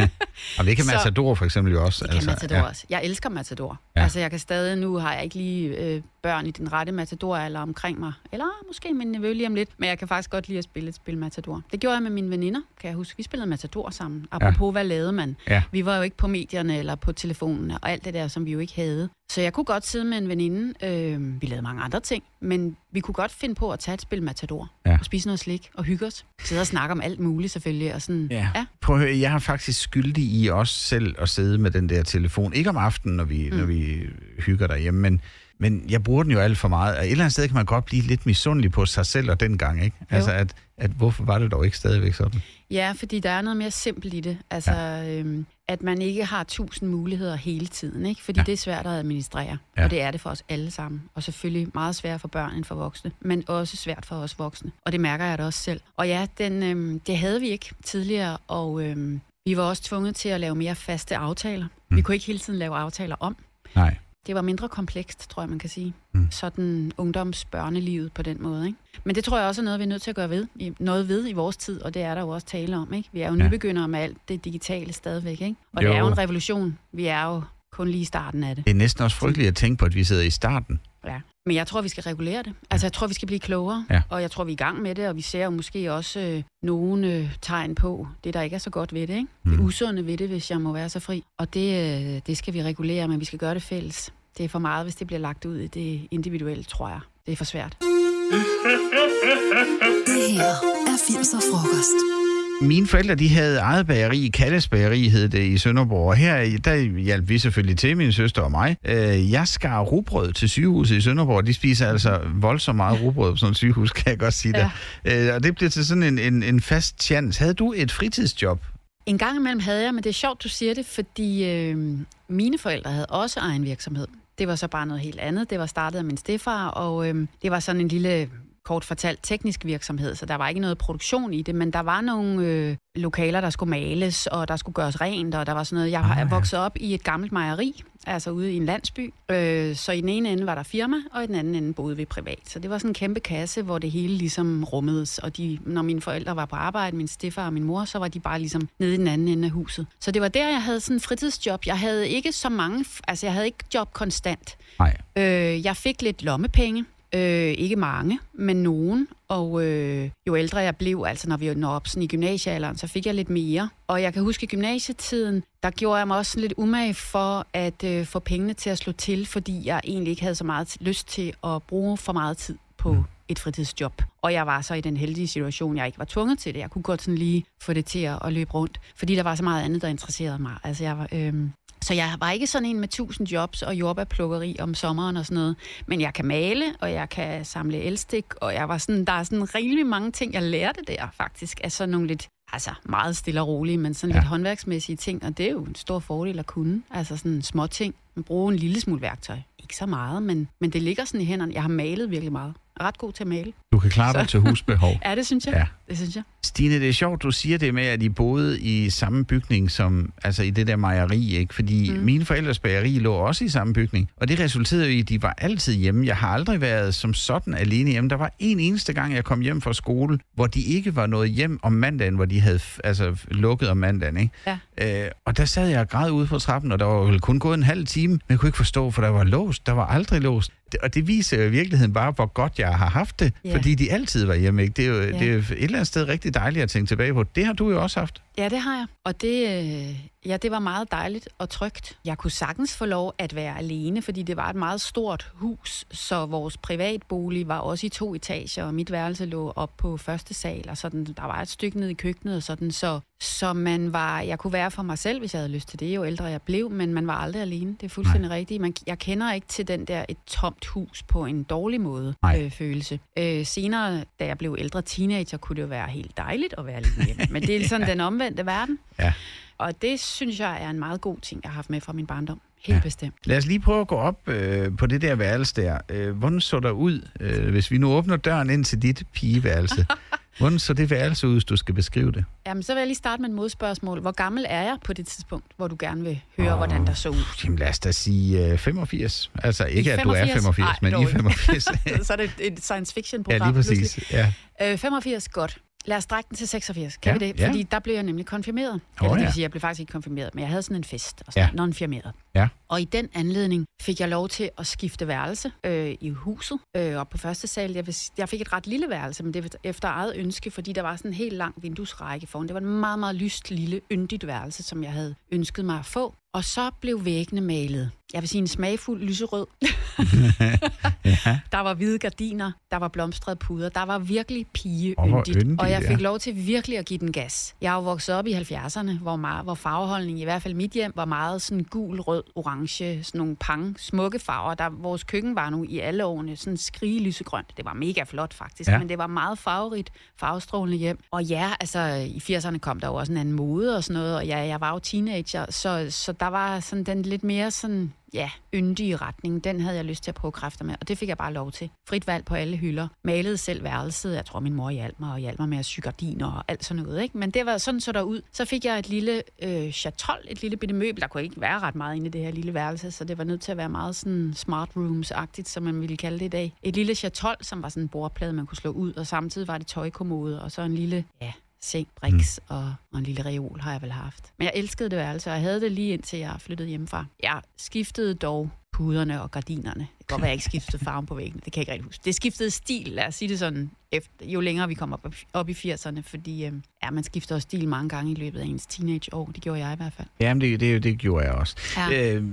Og det kan Så- Matador for eksempel jo også. Det kan altså, Matador ja. også. Jeg elsker Matador. Ja. Altså, jeg kan stadig, nu har jeg ikke lige øh, børn i den rette Matador eller omkring mig. Eller måske min nevø lige om lidt. Men jeg kan faktisk godt lide at spille et spil Matador. Det gjorde jeg med mine veninder, kan jeg huske. Vi spillede Matador sammen. Apropos, ja. hvad lavede man? Ja. Vi var jo ikke på medierne eller på telefonen og alt det der, som vi jo ikke havde. Så jeg kunne godt sidde med en veninde. Øh, vi lavede mange andre ting, men vi kunne godt finde på at tage et spil Matador. Ja. Og spise noget slik og hygge os. Sidde og snakke om alt muligt selvfølgelig. Og sådan, Ja. ja. Prøv at høre, jeg har faktisk skyldig i os selv at sidde med den der telefon. Ikke om aftenen, når vi, mm. når vi hygger derhjemme, men Men jeg bruger den jo alt for meget, og et eller andet sted kan man godt blive lidt misundelig på sig selv og dengang, ikke? Altså, at, at hvorfor var det dog ikke stadigvæk sådan? Ja, fordi der er noget mere simpelt i det. Altså, ja. øhm, at man ikke har tusind muligheder hele tiden, ikke? Fordi Ja. det er svært at administrere, Ja. og det er det for os alle sammen. Og selvfølgelig meget svært for børn end for voksne, men også svært for os voksne. Og det mærker jeg da også selv. Og ja, den, øhm, det havde vi ikke tidligere, og øhm, vi var også tvunget til at lave mere faste aftaler. Mm. Vi kunne ikke hele tiden lave aftaler om. Nej. Det var mindre komplekst, tror jeg, man kan sige. Mm. Sådan ungdomsbørnelivet på den måde. Ikke? Men det tror jeg også er noget, vi er nødt til at gøre ved, i, noget ved i vores tid, og det er der jo også tale om. Ikke? Vi er jo Ja. nybegyndere med alt det digitale stadigvæk. Ikke? Og Jo. det er jo en revolution. Vi er jo kun lige i starten af det. Det er næsten også frygteligt at tænke på, at vi sidder i starten. Ja. Men jeg tror, vi skal regulere det. Altså, jeg tror, vi skal blive klogere, Ja. og jeg tror, vi er i gang med det, og vi ser jo måske også øh, nogle øh, tegn på det, der ikke er så godt ved det. Ikke? Det Mm. usunde ved det, hvis jeg må være så fri. Og det, øh, det skal vi regulere, men vi skal gøre det fælles. Det er for meget, hvis det bliver lagt ud i det individuelle, tror jeg. Det er for svært. Det her er 80'er frokost. Mine forældre, de havde eget bageri, Kalles Bageri hed det i Sønderborg. Og her, der hjalp vi selvfølgelig til, min søster og mig. Øh, Jeg skar rugbrød til sygehuset i Sønderborg. De spiser altså voldsomt meget rugbrød på sådan et sygehus, kan jeg godt sige det. Øh, Og det blev til sådan en, en, en fast chance. Havde du et fritidsjob? En gang imellem havde jeg, men det er sjovt, du siger det, fordi øh, mine forældre havde også egen virksomhed. Det var så bare noget helt andet. Det var startet af min stefar, og øh, det var sådan en lille kort fortalt teknisk virksomhed, så der var ikke noget produktion i det, men der var nogle øh, lokaler, der skulle males, og der skulle gøres rent, og der var sådan noget. Jeg Ah, har ja. vokset op i et gammelt mejeri, altså ude i en landsby, øh, så i den ene ende var der firma, og i den anden ende boede vi privat. Så det var sådan en kæmpe kasse, hvor det hele ligesom rummedes, og de, når mine forældre var på arbejde, min stefar og min mor, så var de bare ligesom nede i den anden ende af huset. Så det var der, jeg havde sådan en fritidsjob. Jeg havde ikke så mange, altså jeg havde ikke job konstant. Nej. Øh, jeg fik lidt lommepenge. Øh, ikke mange, men nogen. Og øh, jo ældre jeg blev, altså når vi når op sådan i gymnasiealderen, så fik jeg lidt mere. Og jeg kan huske i gymnasietiden, der gjorde jeg mig også lidt umage for at øh, få pengene til at slå til, fordi jeg egentlig ikke havde så meget lyst til at bruge for meget tid på Mm. et fritidsjob. Og jeg var så i den heldige situation, jeg ikke var tvunget til det. Jeg kunne godt sådan lige få det til at, at løbe rundt, fordi der var så meget andet, der interesserede mig. Altså jeg var, øh, så jeg var ikke sådan en med tusind jobs og jordbærplukkeri om sommeren og sådan noget. Men jeg kan male, og jeg kan samle elstik, og jeg var sådan, der er sådan rigtig mange ting, jeg lærte der faktisk. af sådan nogle lidt, altså meget stille og rolige, men sådan ja. lidt håndværksmæssige ting. Og det er jo en stor fordel at kunne. Altså sådan små ting. Man bruger en lille smule værktøj. Ikke så meget, men, men det ligger sådan i hænderne. Jeg har malet virkelig meget. Jeg er ret god til at male. Du kan klare dig Så- til husbehov. Ja, det synes jeg. Ja. Det synes jeg. Stine, det er sjovt, du siger det med, at I boede i samme bygning som, altså i det der mejeri, ikke? Fordi mm. Mine forældres bageri lå også i samme bygning. Og det resulterede jo i, at de var altid hjemme. Jeg har aldrig været som sådan alene hjemme. Der var en eneste gang, jeg kom hjem fra skole, hvor de ikke var nået hjem om mandagen, hvor de havde altså, lukket om mandagen, ikke? Ja. Øh, og der sad jeg og græd ude på trappen, og der var vel kun gået en halv time, men jeg kunne ikke forstå, for der var låst. Der var aldrig låst. Og det viser jo i virkeligheden bare, hvor godt jeg har haft det, Ja. fordi de altid var hjemme. Ikke? Det, er jo, Ja. det er jo et eller andet sted rigtig dejligt at tænke tilbage på. Det har du jo også haft. Ja, det har jeg. Og det, øh, ja, det var meget dejligt og trygt. Jeg kunne sagtens få lov at være alene, fordi det var et meget stort hus, så vores privatbolig var også i to etager, og mit værelse lå op på første sal, og sådan, der var et stykke ned i køkkenet, og sådan, så, så man var, jeg kunne være for mig selv, hvis jeg havde lyst til det, jo ældre jeg blev, men man var aldrig alene. Det er fuldstændig Nej. rigtigt. Man, jeg kender ikke til den der et tomt hus på en dårlig måde Nej. øh, følelse. Øh, senere, da jeg blev ældre teenager, kunne det jo være helt dejligt at være alene hjemme. Men det er sådan den omvendte verden. Ja. Og det synes jeg er en meget god ting, jeg har haft med fra min barndom. Helt Ja. bestemt. Lad os lige prøve at gå op øh, på det der værelse der. Øh, hvordan så der ud, øh, hvis vi nu åbner døren ind til dit pigeværelse? hvordan så det værelse ud, hvis du skal beskrive det? Jamen, så vil jeg lige starte med et modspørgsmål. Hvor gammel er jeg på det tidspunkt, hvor du gerne vil høre, Åh. hvordan der så ud? Jamen lad os da sige øh, 85. Altså ikke, at du er 85? 85, Ej, men i ikke. 85. så er det et, science fiction ja, lige pludselig. præcis. Ja. Øh, 85, godt. Lad os strække den til 86. Kan Ja, vi det? ja. Fordi der blev jeg nemlig konfirmeret. Åh, Eller det ja. vil sige, jeg blev faktisk ikke konfirmeret, men jeg havde sådan en fest. Og sådan, ja. non-firmeret. Ja. Og i den anledning fik jeg lov til at skifte værelse øh, i huset. Øh, op på første sal. Jeg, jeg fik et ret lille værelse, men det var efter eget ønske, fordi der var sådan en helt lang vinduesrække foran. Det var et meget, meget lyst, lille, yndigt værelse, som jeg havde ønsket mig at få. Og så blev væggene malet. Jeg vil sige en smagfuld lyserød. ja. Der var hvide gardiner, der var blomstrede puder, der var virkelig pigeyndigt. yndigt, og jeg fik ja. lov til virkelig at give den gas. Jeg er jo vokset op i 70'erne, hvor, meget, hvor farveholdning, i hvert fald mit hjem, var meget sådan gul, rød, orange, sådan nogle pang, smukke farver. Der, vores køkken var nu i alle årene sådan skrige lysegrønt. Det var mega flot faktisk, ja. men det var meget farverigt, farvestrålende hjem. Og ja, altså i 80'erne kom der jo også en anden mode og sådan noget, og ja, jeg var jo teenager, så, så der var sådan den lidt mere sådan, ja, yndige retning. Den havde jeg lyst til at prøve kræfter med, og det fik jeg bare lov til. Frit valg på alle hylder. Malede selv værelset. Jeg tror, min mor hjalp mig, og hjalp mig med at sy gardiner og alt sådan noget. Ikke? Men det var sådan så der ud. Så fik jeg et lille øh, chatol, et lille bitte møbel. Der kunne ikke være ret meget inde i det her lille værelse, så det var nødt til at være meget sådan smart rooms-agtigt, som man ville kalde det i dag. Et lille chatol, som var sådan en bordplade, man kunne slå ud, og samtidig var det tøjkommode, og så en lille, ja, seng, briks mm. og, og en lille reol har jeg vel haft. Men jeg elskede det værelse, og jeg havde det lige indtil jeg flyttede hjemmefra. Jeg skiftede dog puderne og gardinerne. Det kan godt være, jeg ikke skiftede farven på væggen. Det kan jeg ikke rigtig huske. Det skiftede stil, lad os sige det sådan, efter, jo længere vi kommer op, op i 80'erne, fordi øh, ja, man skifter også stil mange gange i løbet af ens teenageår. Det gjorde jeg i hvert fald. Jamen, det, det, det gjorde jeg også. Ja. Øh,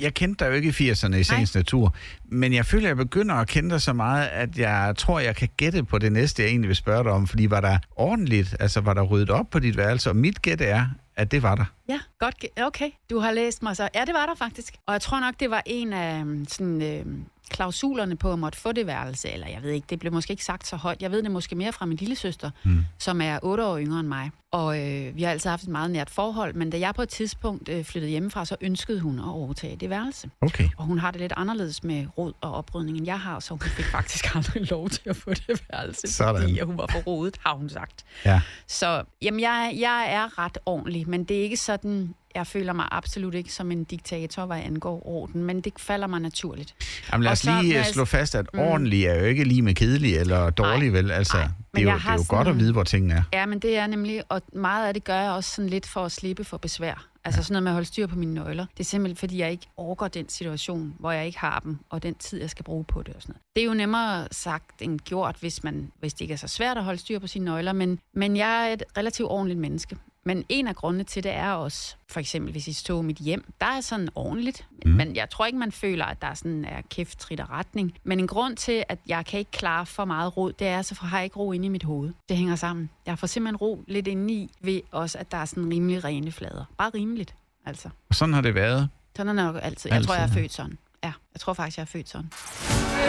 jeg kendte dig jo ikke i 80'erne i sagens natur, men jeg føler, at jeg begynder at kende dig så meget, at jeg tror, jeg kan gætte på det næste, jeg egentlig vil spørge dig om. Fordi var der ordentligt, altså var der ryddet op på dit værelse? Og mit gæt er, at det var der. Ja, godt. Okay, du har læst mig så. Ja, det var der faktisk. Og jeg tror nok, det var en af øhm, sådan, øh, klausulerne på at måtte få det værelse. Eller jeg ved ikke, det blev måske ikke sagt så højt. Jeg ved det måske mere fra min lille søster, mm. som er otte år yngre end mig. Og øh, vi har altid haft et meget nært forhold, men da jeg på et tidspunkt øh, flyttede hjemmefra, så ønskede hun at overtage det værelse. Okay. Og hun har det lidt anderledes med rod og oprydning, end jeg har, så hun fik faktisk aldrig lov til at få det værelse, Sådan. fordi hun var for rodet, har hun sagt. Ja. Så jamen, jeg, jeg er ret ordentlig, men det er ikke sådan, jeg føler mig absolut ikke som en diktator, hvad angår orden, men det falder mig naturligt. Jamen lad os så lige øh, slå fast, at ordentlig er jo ikke lige med kedelig eller dårlig, vel? Altså, nej. det er jo, det er jo godt sådan- at vide, hvor tingene er. Ja, men det er nemlig, og meget af det gør jeg også sådan lidt for at slippe for besvær. Altså sådan noget med at holde styr på mine nøgler. Det er simpelthen, fordi jeg ikke overgår den situation, hvor jeg ikke har dem, og den tid, jeg skal bruge på det og sådan noget. Det er jo nemmere sagt end gjort, hvis, man, hvis det ikke er så svært at holde styr på sine nøgler, men, men jeg er et relativt ordentligt menneske. Men en af grundene til det er også, for eksempel hvis I stod mit hjem, der er sådan ordentligt, mm. men jeg tror ikke, man føler, at der sådan er kæft, trit og retning. Men en grund til, at jeg kan ikke klare for meget ro, det er, så har jeg ikke ro inde i mit hoved. Det hænger sammen. Jeg får simpelthen ro lidt inde i, ved også, at der er sådan rimelig rene flader. Bare rimeligt, altså. Og sådan har det været. Sådan er nok altid. Jeg Altid, tror, jeg er ja. født sådan. Ja, jeg tror faktisk, jeg er født sådan.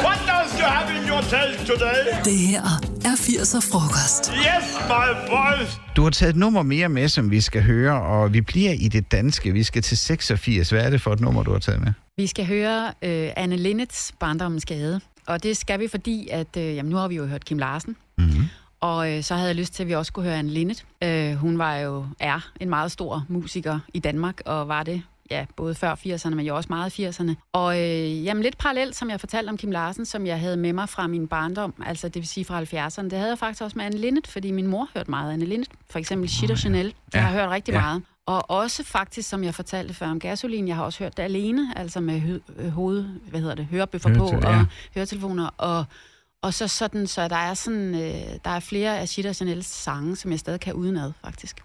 What does you have in your tail today? Det her er 80'er frokost. Yes, my boys. Du har taget et nummer mere med, som vi skal høre, og vi bliver i det danske. Vi skal til 86. Hvad er det for et nummer, du har taget med? Vi skal høre øh, Anne Linnets Barndommens Gade. Og det skal vi, fordi at, øh, jamen, nu har vi jo hørt Kim Larsen. Mm-hmm. Og øh, så havde jeg lyst til, at vi også skulle høre Anne Linnet. Øh, hun var jo, er en meget stor musiker i Danmark, og var det ja, både før 80'erne, men jo også meget i 80'erne. Og øh, jamen, lidt parallelt, som jeg fortalte om Kim Larsen, som jeg havde med mig fra min barndom, altså det vil sige fra 70'erne, det havde jeg faktisk også med Anne Linnet, fordi min mor hørte meget af Anne Linnet. For eksempel Shit og Chanel, det Ja. har jeg hørt rigtig Ja. meget. Og også faktisk, som jeg fortalte før om gasolin, jeg har også hørt det alene, altså med hø- øh, hoved, hvad hedder det, hørebøffer på Høretel- og ja. høretelefoner, og og så sådan, så der er sådan, øh, der er flere af Shit og Chanels sange, som jeg stadig kan udenad, faktisk.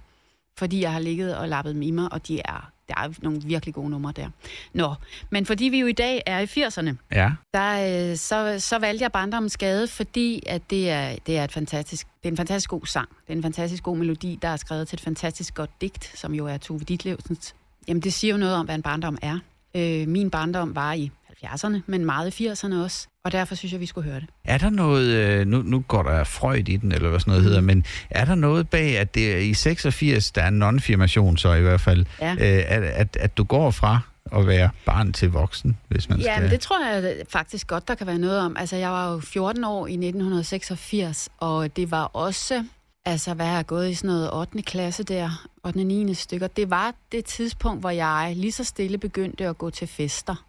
Fordi jeg har ligget og lappet dem i mig, og de er, der er nogle virkelig gode numre der. Nå, men fordi vi jo i dag er i 80'erne, Ja. der, øh, så, så valgte jeg Barndommens Gade, fordi at det, er, det, er et fantastisk, det er en fantastisk god sang. Det er en fantastisk god melodi, der er skrevet til et fantastisk godt digt, som jo er Tove Ditlevsens. Jamen, det siger jo noget om, hvad en barndom er. Øh, min barndom var i 70'erne, men meget i 80'erne også. Og derfor synes jeg, vi skulle høre det. Er der noget, øh, nu, nu går der Freud i den, eller hvad sådan noget hedder, men er der noget bag, at det i 86, der er en non-firmation så i hvert fald, Ja. øh, at, at, at du går fra at være barn til voksen, hvis man Ja, skal... men det tror jeg faktisk godt, der kan være noget om. Altså, jeg var jo 14 år i 1986, og det var også, altså, hvad har jeg gået i sådan noget 8. klasse der, 8. 9. stykker. Det var det tidspunkt, hvor jeg lige så stille begyndte at gå til fester.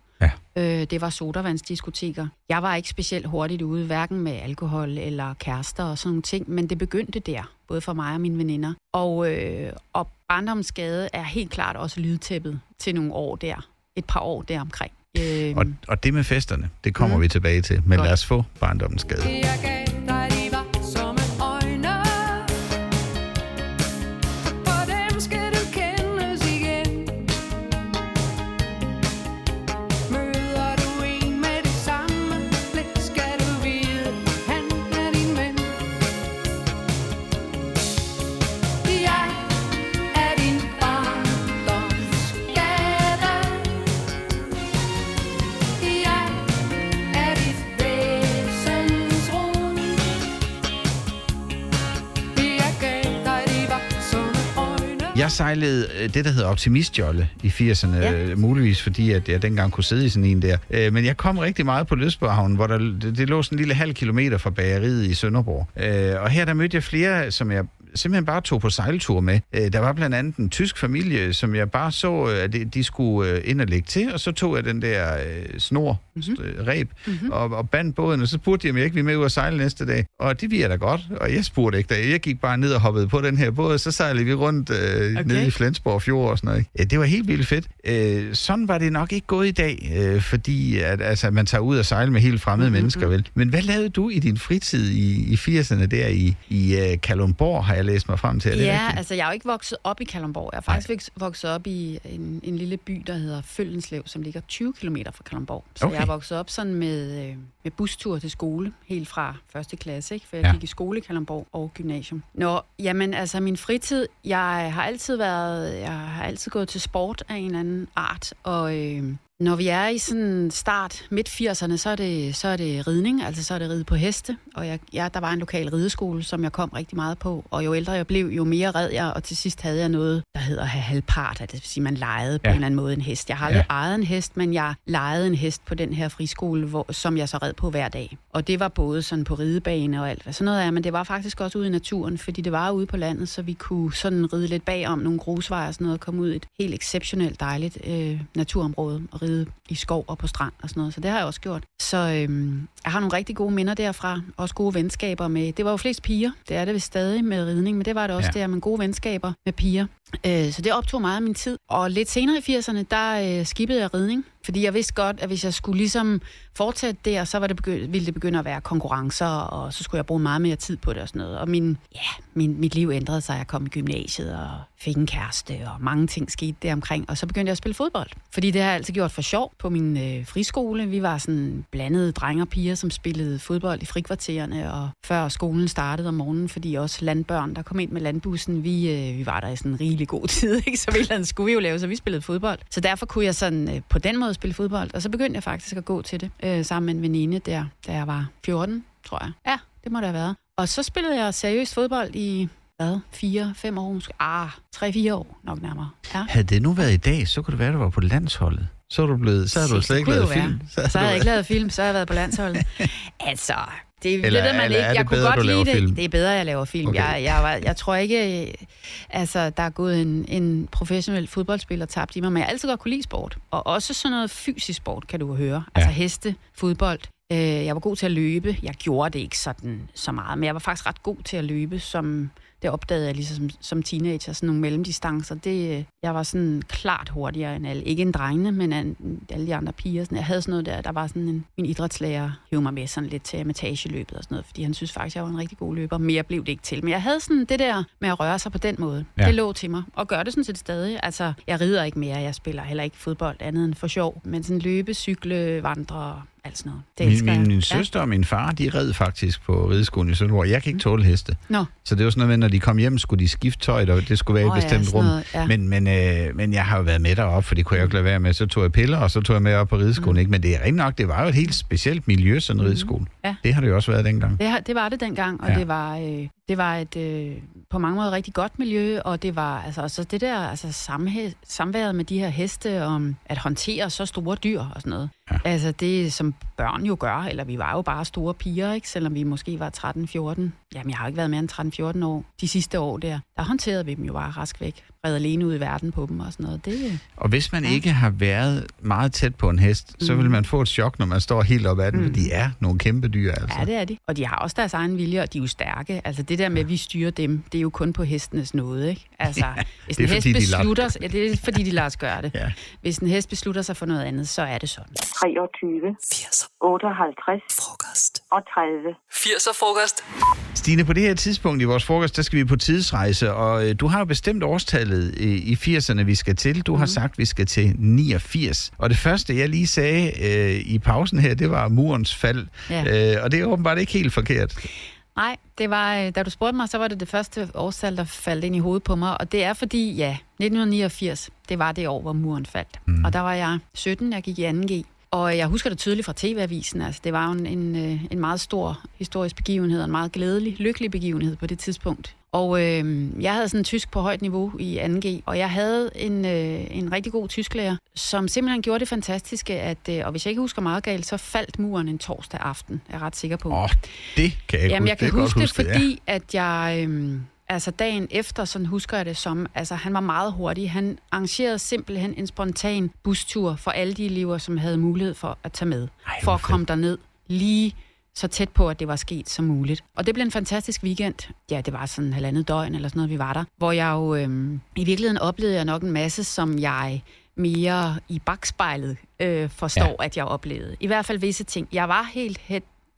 Øh, det var sodavandsdiskoteker. Jeg var ikke specielt hurtigt ude, hverken med alkohol eller kærester og sådan nogle ting, men det begyndte der, både for mig og mine veninder. Og, øh, og barndomsgade er helt klart også lydtæppet til nogle år der. Et par år der omkring. Øh, Og, og det med festerne, det kommer Mm. vi tilbage til. Men Godt. lad os få barndommens skade. Jeg gav sejlede øh, det, der hedder optimistjolle i 80'erne, Ja. ja. muligvis fordi, at jeg dengang kunne sidde i sådan en der. Øh, Men jeg kom rigtig meget på Løsborghavn, hvor der, det, det lå sådan en lille halv kilometer fra bageriet i Sønderborg. Øh, Og her der mødte jeg flere, som jeg simpelthen bare tog på sejltur med. Øh, Der var blandt andet en tysk familie, som jeg bare så, øh, at de- de skulle øh, ind og lægge til, og så tog jeg den der øh, snor, mm-hmm. reb, mm-hmm. og, og bandt båden, og så spurgte de, om jeg ikke ville med ud og sejle næste dag. Og det ville jeg da godt, og jeg spurgte ikke da. Jeg gik bare ned og hoppede på den her båd, og så sejlede vi rundt øh, okay. nede i Flensborg Fjord og sådan noget. Ja, det var helt vildt fedt. Øh, sådan var det nok ikke gået i dag, øh, fordi at, altså, man tager ud og sejle med helt fremmede mm-hmm. mennesker, vel? Men hvad lavede du i din fritid i, i 80'erne der i, i uh, Kalundborg, har jeg læst mig frem til? Er det Ja, rigtigt? altså jeg er jo ikke vokset op i Kalundborg. Jeg er faktisk vækst- vokset op i en, en lille by, der hedder Følgenslev, som ligger 20 km fra Kalundborg. Så Okay. jeg er vokset op sådan med, øh, med bustur til skole, helt fra første klasse, ikke? for jeg ja. gik i skole i Kalundborg og gymnasium. Nå, jamen altså min fritid, jeg har altid været, jeg har altid gået til sport af en eller anden art, og øh, når vi er i sådan start midt 80'erne, så er det, så er det ridning, altså så er det ride på heste, og jeg, jeg, der var en lokal rideskole, som jeg kom rigtig meget på, og jo ældre jeg blev, jo mere red jeg, og til sidst havde jeg noget, der hedder at have halvpart, at det vil sige, man legede på Ja. en eller anden måde en hest. Jeg har aldrig Ja. ejet en hest, men jeg legede en hest på den her friskole, hvor, som jeg så red på hver dag. Og det var både sådan på ridebane og alt hvad sådan noget er, men det var faktisk også ude i naturen, fordi det var ude på landet, så vi kunne sådan ride lidt bagom nogle grusveje og sådan noget, og komme ud i et helt exceptionelt dejligt øh, naturområde og ride i skov og på strand og sådan noget. Så det har jeg også gjort. Så øhm, jeg har nogle rigtig gode minder derfra, også gode venskaber med, det var jo flest piger, det er det vist stadig med ridning, men det var det også Ja. der, med gode venskaber med piger. Øh, så det optog meget af min tid. Og lidt senere i 80'erne, der øh, skippede jeg ridning, fordi jeg vidste godt, at hvis jeg skulle ligesom fortsætte der, så var det begy- ville det begynde at være konkurrencer, og så skulle jeg bruge meget mere tid på det og sådan noget. Og min, ja, min, mit liv ændrede sig. Jeg kom i gymnasiet og fik en kæreste, og mange ting skete der omkring. Og så begyndte jeg at spille fodbold. Fordi det har jeg altid gjort for sjov på min øh, friskole. Vi var sådan blandede drenge og piger, som spillede fodbold i frikvartererne, og før skolen startede om morgenen, fordi også landbørn, der kom ind med landbussen, vi, øh, vi var der i sådan en rigtig god tid, ikke? så vi andet skulle vi jo lave, så vi spillede fodbold. Så derfor kunne jeg sådan øh, på den måde spille fodbold, og så begyndte jeg faktisk at gå til det, øh, sammen med en veninde der, da jeg var 14, tror jeg. Ja, det må det have været. Og så spillede jeg seriøst fodbold i, hvad, fire, fem år måske? Ah, tre, fire år nok nærmere. Ja. Havde det nu været i dag, så kunne det være, at du var på landsholdet. Så, er du blevet, så havde du slet ikke lavet film. Så havde havde jeg ikke lavet film, så havde jeg været på landsholdet. altså, det, Eller- det ved man eller ikke. er det Jeg kunne bedre, godt lide film? det. Det er bedre, at jeg laver film. Okay. Jeg, jeg, var, jeg tror ikke, øh, altså, der er gået en, en professionel fodboldspiller tabt i mig, men jeg har altid godt kunne lide sport. Og også sådan noget fysisk sport, kan du høre. Altså heste, fodbold. Øh, jeg var god til at løbe. Jeg gjorde det ikke sådan så meget, men jeg var faktisk ret god til at løbe, som det opdagede jeg ligesom som, som teenager, sådan nogle mellemdistancer. Det, øh, jeg var sådan klart hurtigere end alle. Ikke en drengene, men en, alle de andre piger. Sådan, jeg havde sådan noget der, der var sådan en, min idrætslærer hævde mig med sådan lidt til ametageløbet og sådan noget, fordi han synes faktisk, jeg var en rigtig god løber. Mere blev det ikke til. Men jeg havde sådan det der med at røre sig på den måde. Ja. Det lå til mig, og gør det sådan set stadig. Altså, jeg rider ikke mere, jeg spiller heller ikke fodbold andet end for sjov, men sådan løbe, cykle, vandre, alt sådan noget. Det Min, min, jeg. min søster og min far, de red faktisk på rideskolen i Sønderborg. Jeg kan ikke tåle heste. Nå, Så det var sådan noget med, når de kom hjem, skulle de skifte tøj, og det skulle være i et ja, bestemt sådan rum. noget, ja. Men, men, øh, men jeg har jo været med derop, for det kunne jeg jo ikke lade være med. Så tog jeg piller, og så tog jeg med op på rideskolen. Mm. Ikke? Men det er rent nok, det var jo et helt specielt miljø, sådan en rideskole. Mm. Ja. Det har det jo også været dengang. Det, har- det var det dengang, og Ja. ja. det var øh, det var et øh, på mange måder rigtig godt miljø, og det var altså også det der altså samhe, samværet med de her heste om at håndtere så store dyr og sådan noget. Ja. Altså det som børn jo gør, eller vi var jo bare store piger, ikke? selvom vi måske var 13-14. Jamen jeg har ikke været mere end 13-14 år. De sidste år der, der håndterede vi dem jo bare rask væk. Red alene ud i verden på dem og sådan noget. Det, Og hvis man Ja. ikke har været meget tæt på en hest, så Mm. vil man få et chok, når man står helt op ad den, Mm. for de er nogle kæmpe dyr, altså. Ja, det er de. Og de har også deres egen vilje, og de er jo stærke. Altså det der med, at vi styrer dem, det er jo kun på hestenes nåde, ikke? Altså, ja, hvis det er en hest beslutter sig, ja, det er fordi, de lader os gøre det. Ja. Hvis en hest beslutter sig for noget andet, så er det sådan. 23, 80'er 58 frokost. og 30. 80'er frokost. Stine, på det her tidspunkt i vores frokost, der skal vi på tidsrejse, og øh, du har jo bestemt årstallet øh, i 80'erne, vi skal til. Du mm. har sagt, vi skal til 89. Og det første, jeg lige sagde øh, i pausen her, det var murens fald. Ja. Øh, og det er åbenbart ikke helt forkert. Nej, det var, øh, da du spurgte mig, så var det det første årstal, der faldt ind i hovedet på mig. Og det er fordi, ja, 1989, det var det år, hvor muren faldt. Mm. Og der var jeg 17, jeg gik i 2G. Og jeg husker det tydeligt fra TV-avisen. Altså, det var jo en, en, øh, en meget stor historisk begivenhed, og en meget glædelig, lykkelig begivenhed på det tidspunkt. Og øh, jeg havde sådan tysk på højt niveau i 2G, og jeg havde en, øh, en rigtig god tysklærer, som simpelthen gjorde det fantastiske, at, øh, og hvis jeg ikke husker meget galt, så faldt muren en torsdag aften, er jeg ret sikker på. Åh, oh, det kan jeg Jamen, huske. jeg kan det, huske det, huske fordi at jeg... Øhm, altså dagen efter, sådan husker jeg det som, altså han var meget hurtig. Han arrangerede simpelthen en spontan bustur for alle de elever, som havde mulighed for at tage med. Ej, for at komme derned lige så tæt på, at det var sket som muligt. Og det blev en fantastisk weekend. Ja, det var sådan en halvandet døgn eller sådan noget, vi var der. Hvor jeg jo, øhm, i virkeligheden oplevede jeg nok en masse, som jeg mere i bagspejlet øh, forstår, ja. at jeg oplevede. I hvert fald visse ting. Jeg var helt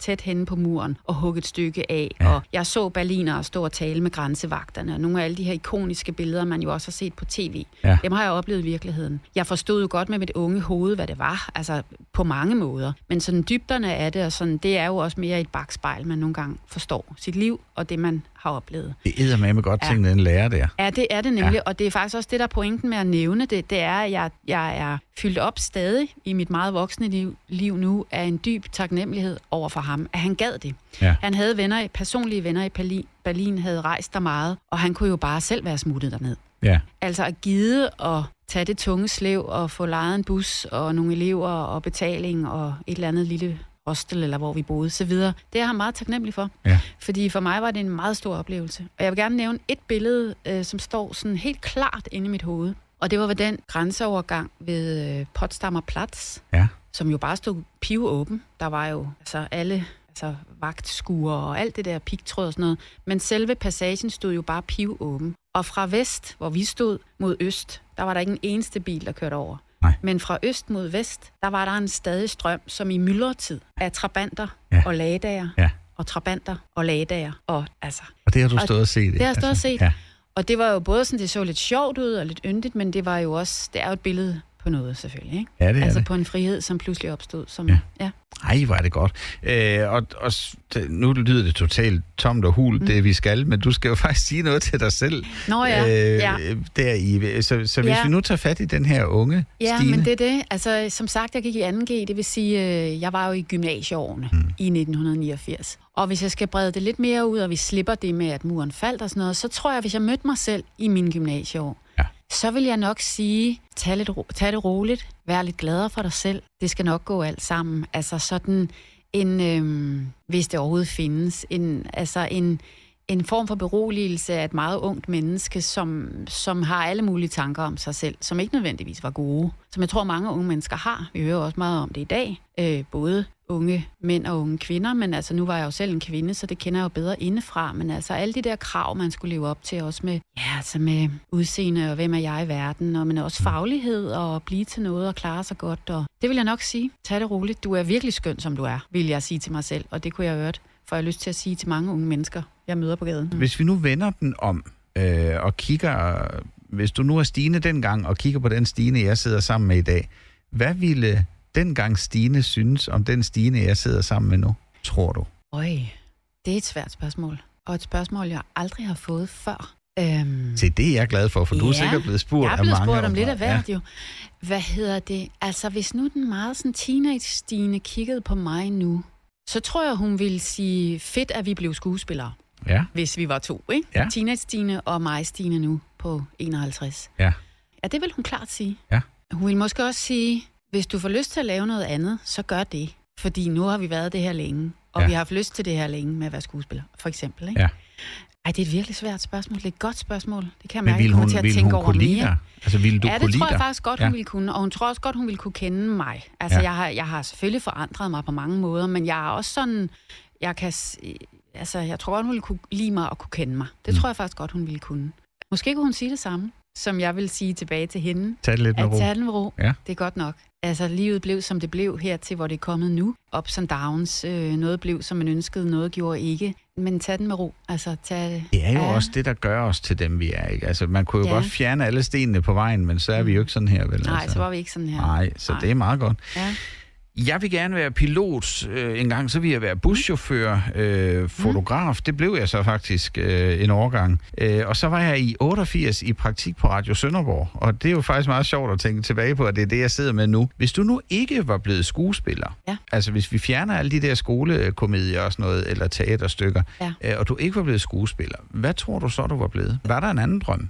tæt henne på muren og hugge et stykke af. Ja. Og jeg så berlinere stå og tale med grænsevagterne, og nogle af alle de her ikoniske billeder, man jo også har set på tv, Ja. dem har jeg oplevet i virkeligheden. Jeg forstod jo godt med mit unge hoved, hvad det var, altså på mange måder. Men sådan dybderne af det, og sådan, det er jo også mere et bagspejl, man nogle gange forstår sit liv og det, man har oplevet. Det er med med godt Ja. ting, den lærer der. Ja, det er det nemlig, ja. og det er faktisk også det, der er pointen med at nævne det. Det er, at jeg, jeg er fyldt op stadig i mit meget voksne liv, liv nu af en dyb taknemmelighed over for ham, at han gad det. Ja. Han havde venner, personlige venner i Berlin, Berlin havde rejst der meget, og han kunne jo bare selv være smuttet derned. Ja. Altså at gide at tage det tunge slæv og få lejet en bus og nogle elever og betaling og et eller andet lille hostel, eller hvor vi boede, så videre. Det er jeg meget taknemmelig for. Ja. Fordi for mig var det en meget stor oplevelse. Og jeg vil gerne nævne et billede, øh, som står sådan helt klart inde i mit hoved. Og det var ved den grænseovergang ved øh, Potsdamer Platz, Ja. som jo bare stod pivåben. Der var jo altså alle altså vagtskuer og alt det der pigtråd og sådan noget. Men selve passagen stod jo bare pivåben. Og fra vest, hvor vi stod, mod øst, der var der ikke en eneste bil, der kørte over. Nej. Men fra øst mod vest, der var der en stadig strøm, som i myldretid, af trabanter Ja. og lagdager. Ja. Og trabanter og lagdager. Og altså, Og det har du Og stået og set. det har jeg stået og set. Ja. og det var jo både sådan, det så lidt sjovt ud og lidt yndigt, men det var jo også, det er jo et billede på noget selvfølgelig, ikke? Ja, det er altså det. på en frihed, som pludselig opstod. Som, Ja. ja. Ej, hvor er det godt. Øh, og, og nu lyder det totalt tomt og hul, mm. det vi skal, men du skal jo faktisk sige noget til dig selv. Nå ja, øh, ja. Der i. Så, så hvis Ja. vi nu tager fat i den her unge Ja, Stine. men det er det. Altså, som sagt, jeg gik i 2G, det vil sige, øh, jeg var jo i gymnasieårene mm. i 1989. Og hvis jeg skal brede det lidt mere ud, og vi slipper det med, at muren faldt og sådan noget, så tror jeg, hvis jeg mødte mig selv i mine gymnasieår så vil jeg nok sige, tag, lidt, ro- tag det roligt, vær lidt gladere for dig selv. Det skal nok gå alt sammen. Altså sådan en, øhm, hvis det overhovedet findes, en, altså en, en form for beroligelse af et meget ungt menneske, som, som har alle mulige tanker om sig selv, som ikke nødvendigvis var gode. Som jeg tror, mange unge mennesker har. Vi hører også meget om det i dag. Øh, både unge mænd og unge kvinder, men altså nu var jeg jo selv en kvinde, så det kender jeg jo bedre indefra. Men altså alle de der krav, man skulle leve op til, også med, ja, altså med udseende og hvem er jeg i verden, og men også faglighed og blive til noget og klare sig godt. Og det vil jeg nok sige. Tag det roligt. Du er virkelig skøn, som du er, vil jeg sige til mig selv. Og det kunne jeg hørt, for jeg har lyst til at sige til mange unge mennesker, jeg møder på gaden. Hvis vi nu vender den om øh, og kigger, hvis du nu er Stine dengang og kigger på den Stine, jeg sidder sammen med i dag, hvad ville dengang Stine synes om den Stine, jeg sidder sammen med nu, tror du? Øj, det er et svært spørgsmål. Og et spørgsmål, jeg aldrig har fået før. Øhm, Se, det er jeg glad for, for du er sikkert blevet spurgt jeg er blevet af mange spurgt om lidt af hvert Ja. jo. Hvad hedder det? Altså, hvis nu den meget sådan teenage-Stine kiggede på mig nu, så tror jeg, hun ville sige, fedt, at vi blev skuespillere, Ja, hvis vi var to, ikke? Ja. Teenage-Stine og mig, Stine, nu på 51. ja, Ja, det vil hun klart sige. Ja. Hun vil måske også sige, hvis du får lyst til at lave noget andet, så gør det. Fordi nu har vi været det her længe, og Ja. ja. vi har haft lyst til det her længe med at være skuespiller, for eksempel. Ikke? Ja. Ej, det er et virkelig svært spørgsmål. Det er et godt spørgsmål. Det kan jeg men mærke, ville jeg kommer hun, til at ville tænke hun over mere. dig? Altså, ville du ja, det tror jeg faktisk godt, Ja. hun ville kunne. Og hun tror også godt, hun ville kunne kende mig. Altså, Ja. ja. jeg, har, jeg har selvfølgelig forandret mig på mange måder, men jeg er også sådan... Jeg kan... Altså, jeg tror godt, hun ville kunne lide mig og kunne kende mig. Det Mm. tror jeg faktisk godt, hun ville kunne. Måske kunne hun sige det samme, som jeg vil sige tilbage til hende. Tag det lidt med At ro. tage den med ro, Ja. det er godt nok. Altså, livet blev, som det blev her til, hvor det er kommet nu. Ups and downs. Øh, noget blev, som man ønskede, noget gjorde ikke. Men tag den med ro. Altså, tag... Det er jo Ja. også det, der gør os til dem, vi er. Ikke? Altså, man kunne jo Ja. godt fjerne alle stenene på vejen, men så er vi jo ikke sådan her, vel? Nej, altså. så var vi ikke sådan her. Nej, så Nej. det er meget godt. Ja. Jeg vil gerne være pilot øh, en gang, så vil jeg være buschauffør, øh, fotograf. Det blev jeg så faktisk øh, en årgang. Øh, og så var jeg i 88 i praktik på Radio Sønderborg. Og det er jo faktisk meget sjovt at tænke tilbage på, at det er det, jeg sidder med nu. Hvis du nu ikke var blevet skuespiller, Ja. altså hvis vi fjerner alle de der skolekomedier og sådan noget, eller teaterstykker, Ja. øh, og du ikke var blevet skuespiller, hvad tror du så, du var blevet? Var der en anden drøm?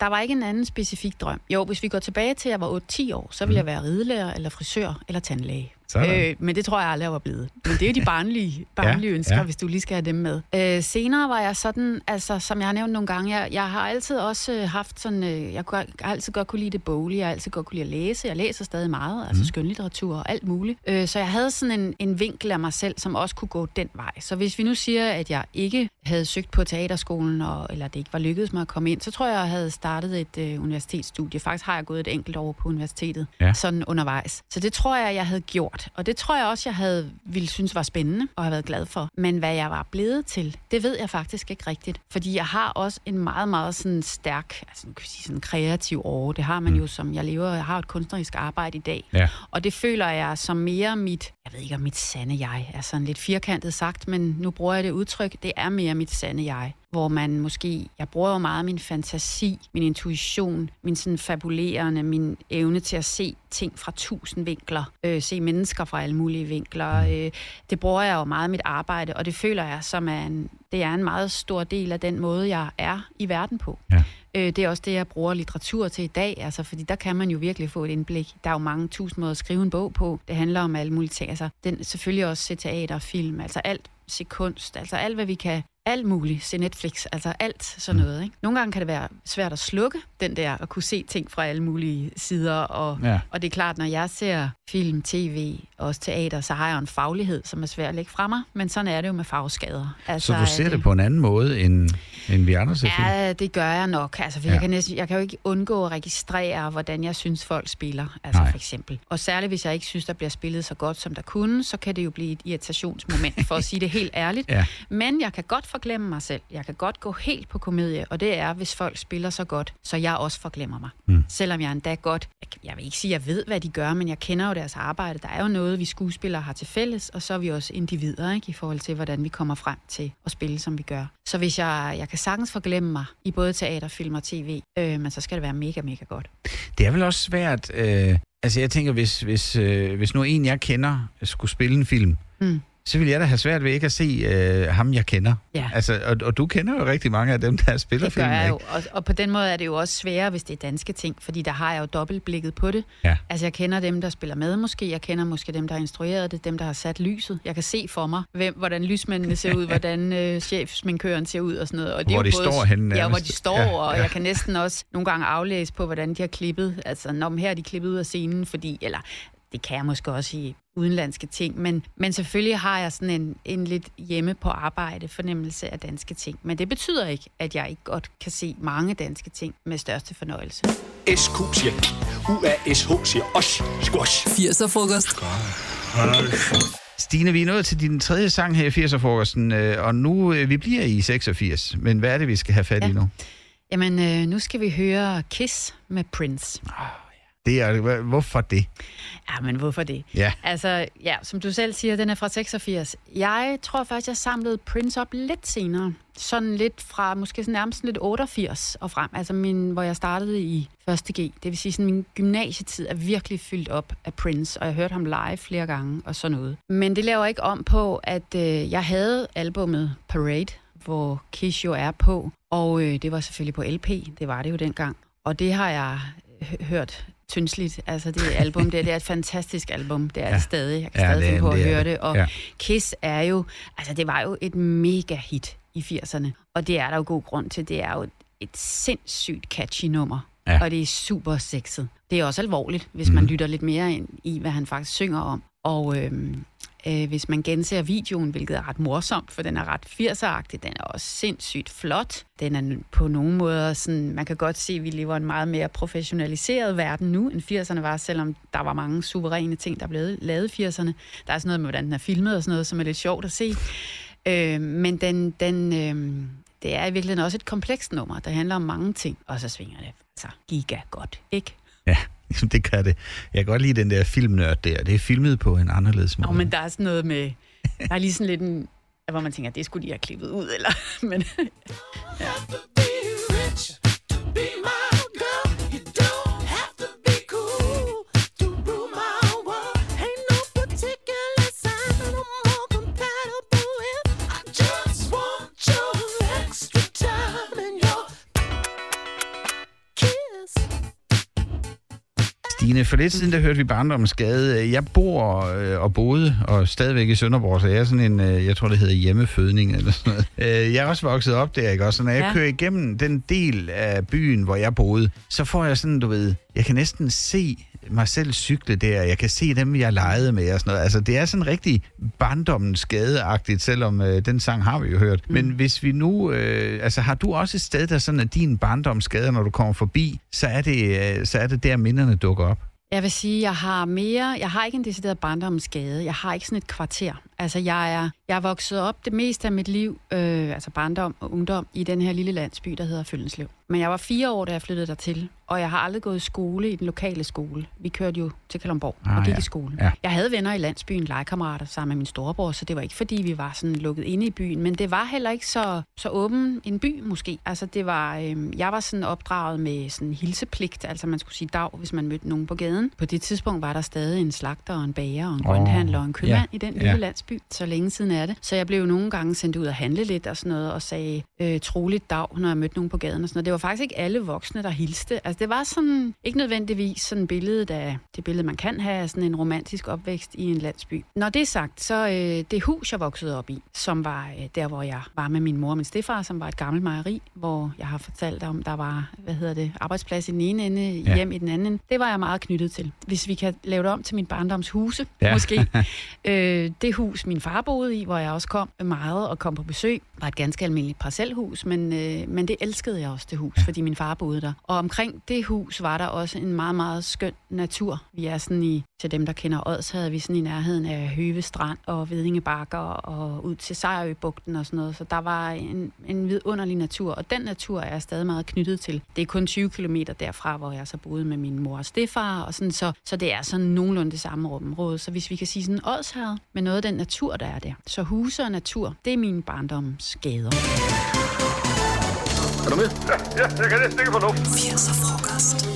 Der var ikke en anden specifik drøm. Jo, hvis vi går tilbage til, at jeg var 8-10 år, så ville jeg være ridelærer, eller frisør, eller tandlæge. Sådan. Øh, men det tror jeg aldrig, jeg var blevet. Men det er jo de barnlige, barnlige Ja, ønsker, ja. hvis du lige skal have dem med. Øh, senere var jeg sådan, altså som jeg har nævnt nogle gange, jeg, jeg har altid også øh, haft sådan, øh, jeg, kunne, altid godt kunne lide det boglige, jeg har altid godt kunne lide at læse, jeg læser stadig meget, altså skønlitteratur og alt muligt. Øh, så jeg havde sådan en, en vinkel af mig selv, som også kunne gå den vej. Så hvis vi nu siger, at jeg ikke havde søgt på teaterskolen, og, eller det ikke var lykkedes mig at komme ind, så tror jeg, jeg havde startet et øh, universitetsstudie. Faktisk har jeg gået et enkelt år på universitetet, Ja. sådan undervejs. Så det tror jeg, jeg havde gjort. Og det tror jeg også, jeg havde ville synes var spændende og have været glad for. Men hvad jeg var blevet til, det ved jeg faktisk ikke rigtigt. Fordi jeg har også en meget, meget sådan stærk, altså kan sige sådan kreativ år. Det har man jo, som jeg lever, jeg har et kunstnerisk arbejde i dag. Ja. Og det føler jeg som mere mit, jeg ved ikke om mit sande jeg er sådan lidt firkantet sagt, men nu bruger jeg det udtryk, det er mere mit sande jeg. Hvor man måske, jeg bruger jo meget min fantasi, min intuition, min sådan fabulerende, min evne til at se ting fra tusind vinkler, øh, se mennesker fra alle mulige vinkler. Øh, det bruger jeg jo meget i mit arbejde, og det føler jeg som er en, det er en meget stor del af den måde, jeg er i verden på. Ja. Øh, det er også det, jeg bruger litteratur til i dag, altså, fordi der kan man jo virkelig få et indblik. Der er jo mange tusind måder at skrive en bog på. Det handler om alle mulige ting. Altså, den, selvfølgelig også se teater og film, altså alt, se kunst, altså alt, hvad vi kan alt muligt, se Netflix, altså alt sådan noget. Ikke? Nogle gange kan det være svært at slukke den der, at kunne se ting fra alle mulige sider, og, Ja. og det er klart, når jeg ser film, tv og også teater, så har jeg en faglighed, som er svær at lægge fra mig, men sådan er det jo med fagskader. Altså, Så du at, ser øh, det på en anden måde, end, end vi andre ser film? Ja, det gør jeg nok. Altså, for Ja. jeg, kan næsten, jeg kan jo ikke undgå at registrere, hvordan jeg synes, folk spiller. Altså Nej. for eksempel. Og særligt, hvis jeg ikke synes, der bliver spillet så godt, som der kunne, så kan det jo blive et irritationsmoment, for at sige det helt ærligt. Ja. Men jeg kan godt forglemme mig selv. Jeg kan godt gå helt på komedie, og det er, hvis folk spiller så godt, så jeg også forglemmer mig. Mm. Selvom jeg endda godt, jeg, vil ikke sige, at jeg ved, hvad de gør, men jeg kender jo deres arbejde. Der er jo noget, vi skuespillere har til fælles, og så er vi også individer, ikke, i forhold til, hvordan vi kommer frem til at spille, som vi gør. Så hvis jeg, jeg kan sagtens forglemme mig i både teater, film og tv, øh, men så skal det være mega, mega godt. Det er vel også svært... Øh, altså, jeg tænker, hvis, hvis, øh, hvis nu en, jeg kender, skulle spille en film, Mm. Så vil jeg da have svært ved ikke at se øh, ham, jeg kender. Ja. Altså, og, og du kender jo rigtig mange af dem, der spiller Det gør film, jeg ikke? jo, og, og på den måde er det jo også sværere, hvis det er danske ting, fordi der har jeg jo dobbeltblikket på det. Ja. Altså jeg kender dem, der spiller med måske, jeg kender måske dem, der har instrueret det, dem, der har sat lyset. Jeg kan se for mig, hvem, hvordan lysmændene ser ud, hvordan øh, chefsminkøren ser ud og sådan noget. Og det Hvor er jo de står henne Ja, hvor de står, Ja, og ja. jeg kan næsten også nogle gange aflæse på, hvordan de har klippet. Altså, når her er de klippet ud af scenen, fordi, eller det kan jeg måske også i udenlandske ting, men, men selvfølgelig har jeg sådan en, en lidt hjemme på arbejde fornemmelse af danske ting. Men det betyder ikke, at jeg ikke godt kan se mange danske ting med største fornøjelse. SQ siger UASH siger os. Squash. 80'er frokost. Stine, vi er nået til din tredje sang her i 80'er-frokosten, øh, og nu øh, vi bliver i 86, men hvad er det, vi skal have fat i Ja. nu? Jamen, øh, nu skal vi høre Kiss med Prince. Det hva- hvorfor det? Ja, men hvorfor det? Ja. Altså, ja, som du selv siger, den er fra 86. Jeg tror faktisk, jeg samlede Prince op lidt senere. Sådan lidt fra, måske sådan nærmest lidt 88 og frem. Altså, min, hvor jeg startede i 1. G. Det vil sige, sådan min gymnasietid er virkelig fyldt op af Prince, og jeg hørte ham live flere gange og sådan noget. Men det laver ikke om på, at øh, jeg havde albummet Parade, hvor Kiss jo er på, og øh, det var selvfølgelig på LP, det var det jo dengang. Og det har jeg hø- hørt tyndsligt. Altså det album, det, det er et fantastisk album. Det er ja. det stadig. Jeg kan Ja, stadig finde på at høre det. Og Ja. Kiss er jo, altså det var jo et mega hit i 80'erne. Og det er der jo god grund til. Det er jo et, et sindssygt catchy nummer. Ja. Og det er super sexet. Det er også alvorligt, hvis man lytter lidt mere ind i, hvad han faktisk synger om. Og øhm, øh, hvis man genser videoen, hvilket er ret morsomt, for den er ret 80'er den er også sindssygt flot. Den er på nogle måder sådan, man kan godt se, at vi lever i en meget mere professionaliseret verden nu, end 80'erne var, selvom der var mange suveræne ting, der blev lavet i 80'erne. Der er sådan noget med, hvordan den er filmet og sådan noget, som er lidt sjovt at se. Øh, men den, den, øh, det er i virkeligheden også et komplekst nummer, der handler om mange ting, og så svinger det altså giga godt, ikke? Ja, det kan det. Jeg kan godt lide den der filmnørd der. Det er filmet på en anderledes måde. Nå, men der er sådan noget med... Der er lige sådan lidt en... Hvor man tænker, det skulle de have klippet ud, eller... Men, ja. Stine, for lidt siden der hørte vi barndommens skade. Jeg bor øh, og boede og stadigvæk i Sønderborg, så jeg er sådan en, øh, jeg tror det hedder hjemmefødning eller sådan noget. Øh, jeg er også vokset op der, ikke også? Så når jeg Ja. kører igennem den del af byen, hvor jeg boede, så får jeg sådan, du ved, jeg kan næsten se mig selv cykle der. Jeg kan se dem, jeg legede med og sådan noget. Altså, det er sådan rigtig barndommens skadeagtigt, selvom øh, den sang har vi jo hørt. Mm. Men hvis vi nu... Øh, altså, har du også et sted, der sådan er din barndomsskade, når du kommer forbi, så er det, øh, så er det der, minderne dukker op? Jeg vil sige, jeg har mere... Jeg har ikke en decideret barndomsskade. Jeg har ikke sådan et kvarter. Altså, jeg er, jeg er vokset op det meste af mit liv, øh, altså barndom og ungdom, i den her lille landsby, der hedder Følgenslev. Men jeg var fire år, da jeg flyttede dertil, og jeg har aldrig gået i skole i den lokale skole. Vi kørte jo til Kalundborg Ah, og gik ja. i skole. Ja. Jeg havde venner i landsbyen, legekammerater sammen med min storebror, så det var ikke fordi, vi var sådan lukket inde i byen, men det var heller ikke så, så åben en by måske. Altså det var, øh, jeg var sådan opdraget med sådan hilsepligt, altså man skulle sige dag, hvis man mødte nogen på gaden. På det tidspunkt var der stadig en slagter og en bager og en Åh, grønthandler og en købmand ja, i den ja. lille landsby. Så længe siden er det. Så jeg blev nogle gange sendt ud og handle lidt og sådan noget, og sagde øh, troligt dag, når jeg mødte nogen på gaden og sådan noget. Det var faktisk ikke alle voksne, der hilste. Altså det var sådan, ikke nødvendigvis sådan billedet af, det billede man kan have af sådan en romantisk opvækst i en landsby. Når det er sagt, så øh, det hus, jeg voksede op i, som var øh, der, hvor jeg var med min mor og min stefar, som var et gammelt mejeri, hvor jeg har fortalt om, der var, hvad hedder det, arbejdsplads i den ene ende, Ja. hjem i den anden. Det var jeg meget knyttet til. Hvis vi kan lave det om til min barndoms huse, Ja. ja. måske. øh, det hus, min far boede i, hvor jeg også kom meget og kom på besøg, var et ganske almindeligt parcelhus, men, øh, men det elskede jeg også, det hus, fordi min far boede der. Og omkring det hus var der også en meget, meget skøn natur. Vi er sådan i, til dem, der kender Ods, havde vi sådan i nærheden af Høve Strand og Vedinge Bakker og ud til Sejrøbugten og sådan noget. Så der var en, en vidunderlig natur, og den natur er jeg stadig meget knyttet til. Det er kun 20 km derfra, hvor jeg så boede med min mor og stefar, og sådan, så, så det er sådan nogenlunde det samme område. Så hvis vi kan sige sådan Odsherred med noget af den natur, der er der. Så huse og natur, det er min barndomsskader. Er du med? Ja, ja jeg kan næsten ikke få luft. 80'er frokost.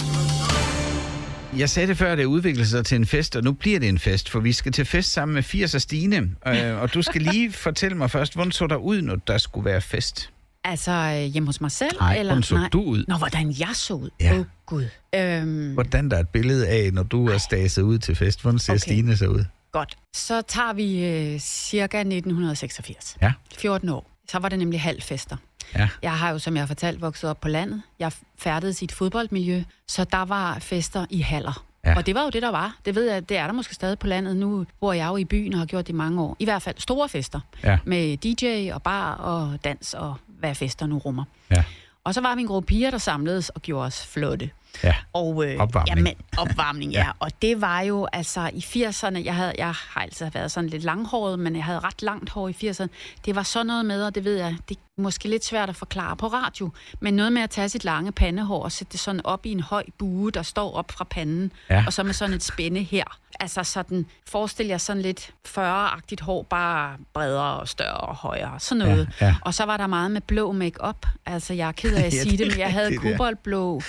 Jeg sagde det før, at det udviklede sig til en fest, og nu bliver det en fest, for vi skal til fest sammen med 80 og Stine. Øh, og du skal lige fortælle mig først, hvordan så der ud, når der skulle være fest? Altså øh, hjemme hos mig selv? Nej, eller? hvordan så du ud? Nå, hvordan jeg så ud? Åh, Ja. oh, Gud. Øhm, Hvordan der er et billede af, når du er staset ud til fest? Hvordan ser. Okay. Stine så ud? Godt. Så tager vi øh, cirka 1986. Ja. 14 år. Så var det nemlig halvfester. Ja. Jeg har jo, som jeg har fortalt, vokset op på landet. Jeg færdedes i et fodboldmiljø, så der var fester i haller. Ja. Og det var jo det, der var. Det ved jeg, det er der måske stadig på landet. Nu bor jeg jo i byen og har gjort det i mange år. I hvert fald store fester. Ja. Med DJ og bar og dans og hvad fester nu rummer. Ja. Og så var vi en gruppe piger, der samledes og gjorde os flotte. Ja. Og, øh, Opvarmning. Jamen, opvarmning, Ja. ja. Og det var jo, altså i 80'erne, jeg, havde, jeg har altid været sådan lidt langhåret, men jeg havde ret langt hår i 80'erne. Det var sådan noget med, og det ved jeg, det er måske lidt svært at forklare på radio, men noget med at tage sit lange pandehår og sætte det sådan op i en høj bue, der står op fra panden, Ja. og så med sådan et spænde her. Altså sådan, forestil jer sådan lidt 40-agtigt hår, bare bredere og større og højere, sådan noget. Ja, ja. Og så var der meget med blå make-up. Altså, jeg er ked af at sige det men jeg havde koboldblå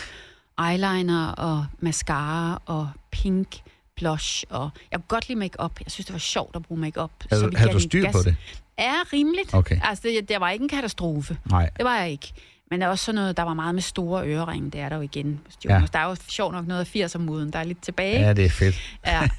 eyeliner og mascara og pink blush. Og jeg kunne godt lide make-up. Jeg synes, det var sjovt at bruge make-up. Havde, så havde du styr gas. på det? Ja, rimeligt. Okay. Altså, det, det var ikke en katastrofe. Nej. Det var jeg ikke. Men der er også sådan noget, der var meget med store øreringe. Det er der jo igen. Ja. Der er jo sjovt nok noget af 80'er-moden, der er lidt tilbage. Ja, det er fedt. Ja,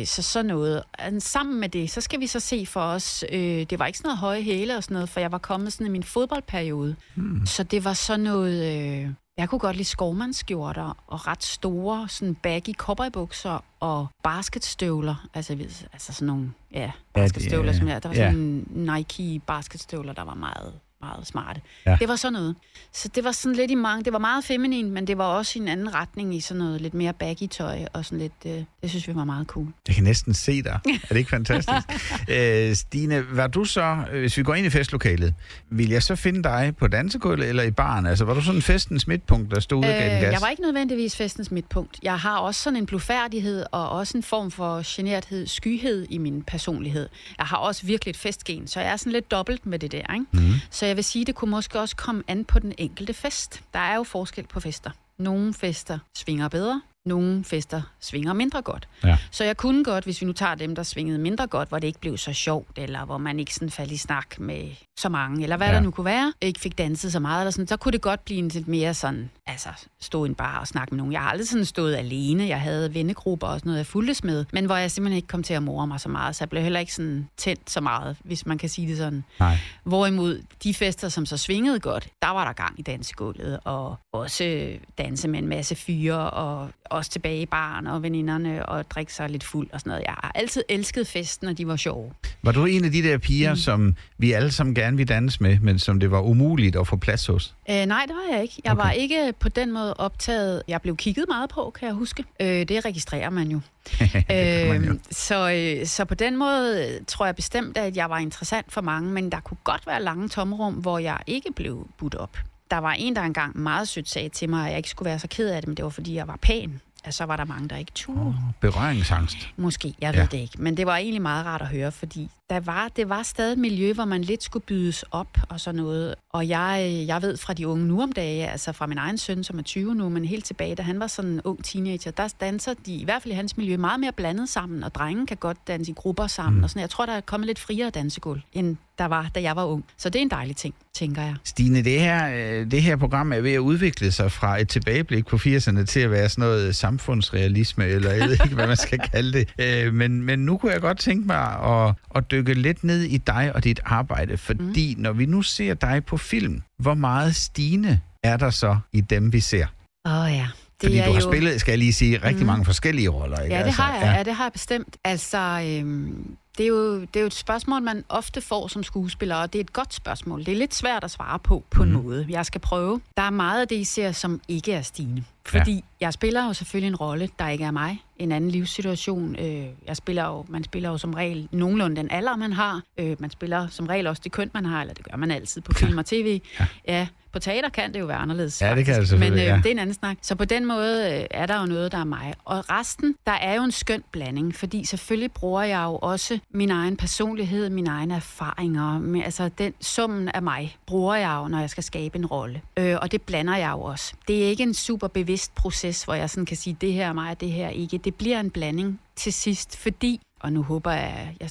øh, så sådan noget. Og sammen med det, så skal vi så se for os, øh, det var ikke sådan noget høje hæle og sådan noget, for jeg var kommet sådan i min fodboldperiode. Hmm. Så det var sådan noget, øh, jeg kunne godt lide skovmandsskjorter og ret store sådan baggy cowboybukser og basketstøvler. Altså, altså sådan nogle, ja, basketstøvler, ja, som jeg, der var ja. sådan Nike basketstøvler, der var meget meget smarte. Ja. Det var sådan noget. Så det var sådan lidt i mange, det var meget feminin, men det var også i en anden retning i sådan noget lidt mere baggy tøj, og sådan lidt, øh, det synes vi var meget cool. Jeg kan næsten se dig. Er det ikke fantastisk? øh, Stine, var du så, øh, hvis vi går ind i festlokalet, vil jeg så finde dig på dansegulvet eller i baren? Altså, var du sådan festens midtpunkt, der stod ud den gas? Øh, jeg var ikke nødvendigvis festens midtpunkt. Jeg har også sådan en blufærdighed og også en form for generthed, skyhed i min personlighed. Jeg har også virkelig et festgen, så jeg er sådan lidt dobbelt med det der. Ikke? Mm. Så jeg vil sige, det kunne måske også komme an på den enkelte fest. Der er jo forskel på fester. Nogle fester svinger bedre, nogle fester svinger mindre godt. Ja. Så jeg kunne godt, hvis vi nu tager dem, der svingede mindre godt, hvor det ikke blev så sjovt, eller hvor man ikke sådan faldt i snak med så mange, eller hvad Ja. der nu kunne være, ikke fik danset så meget, eller sådan, så kunne det godt blive en lidt mere sådan, altså stå i en bar og snakke med nogen. Jeg har aldrig sådan stået alene, jeg havde vennegrupper og sådan noget, jeg fulgtes med, men hvor jeg simpelthen ikke kom til at more mig så meget, så jeg blev heller ikke sådan tændt så meget, hvis man kan sige det sådan. Nej. Hvorimod de fester, som så svingede godt, der var der gang i dansegulvet, og også danse med en masse fyre, og også tilbage i baren og veninderne, og drikke sig lidt fuld og sådan noget. Jeg har altid elsket festen, og de var sjove. Var du en af de der piger, mm. som vi alle sammen gerne vil danse med, men som det var umuligt at få plads hos? Øh, nej, det var jeg ikke. Jeg Okay. var ikke på den måde optaget. Jeg blev kigget meget på, kan jeg huske. Øh, det registrerer man jo. man jo. Øhm, så, øh, så på den måde tror jeg bestemt, at jeg var interessant for mange, men der kunne godt være lange tomrum, hvor jeg ikke blev budt op. Der var en, der engang meget sødt sagde til mig, at jeg ikke skulle være så ked af det, men det var, fordi jeg var pæn. Altså, så var der mange, der ikke turde. Berøringsangst. Måske, jeg Ja. ved det ikke. Men det var egentlig meget rart at høre, fordi der var, det var stadig et miljø, hvor man lidt skulle bydes op og sådan noget. Og jeg, jeg ved fra de unge nu om dage, altså fra min egen søn, som er 20 nu, men helt tilbage, da han var sådan en ung teenager, der danser de, i hvert fald i hans miljø, meget mere blandet sammen, og drengen kan godt danse i grupper sammen. Mm. Og sådan. Jeg tror, der er kommet lidt friere dansegulv, end der var, da jeg var ung. Så det er en dejlig ting, tænker jeg. Stine, det her, øh, det her program er ved at udvikle sig fra et tilbageblik på 80'erne til at være sådan noget samfundsrealisme, eller jeg ved ikke, hvad man skal kalde det. Øh, Men, men nu kunne jeg godt tænke mig at, at dykke lidt ned i dig og dit arbejde, fordi mm. når vi nu ser dig på film, hvor meget Stine er der så i dem, vi ser? Åh oh, ja. Det Fordi er du har jo... spillet, skal jeg lige sige, rigtig mange forskellige roller. Ikke? Ja, det Altså, har jeg. Ja. ja, det har jeg bestemt. Altså, øhm, det, er jo, det er jo et spørgsmål, man ofte får som skuespiller, og det er et godt spørgsmål. Det er lidt svært at svare på, på mm. måde. Jeg skal prøve. Der er meget af det, I ser, som ikke er stigende. Fordi ja. jeg spiller jo selvfølgelig en rolle, der ikke er mig. En anden livssituation. Øh, jeg spiller jo, man spiller jo som regel nogenlunde den alder, man har. Øh, man spiller som regel også det køn, man har, eller det gør man altid på film og tv. Ja. ja på teater kan det jo være anderledes. Ja, det kan det selvfølgelig, Men øh, ja. det er en anden snak. Så på den måde øh, er der jo noget, der er mig. Og resten, der er jo en skøn blanding, fordi selvfølgelig bruger jeg jo også min egen personlighed, mine egne erfaringer. Men, altså den summen af mig bruger jeg jo, når jeg skal skabe en rolle. Øh, og det blander jeg jo også. Det er ikke en super bevidst proces, hvor jeg sådan kan sige, det her er mig, og det her er ikke. Det bliver en blanding til sidst, fordi, og nu håber jeg, jeg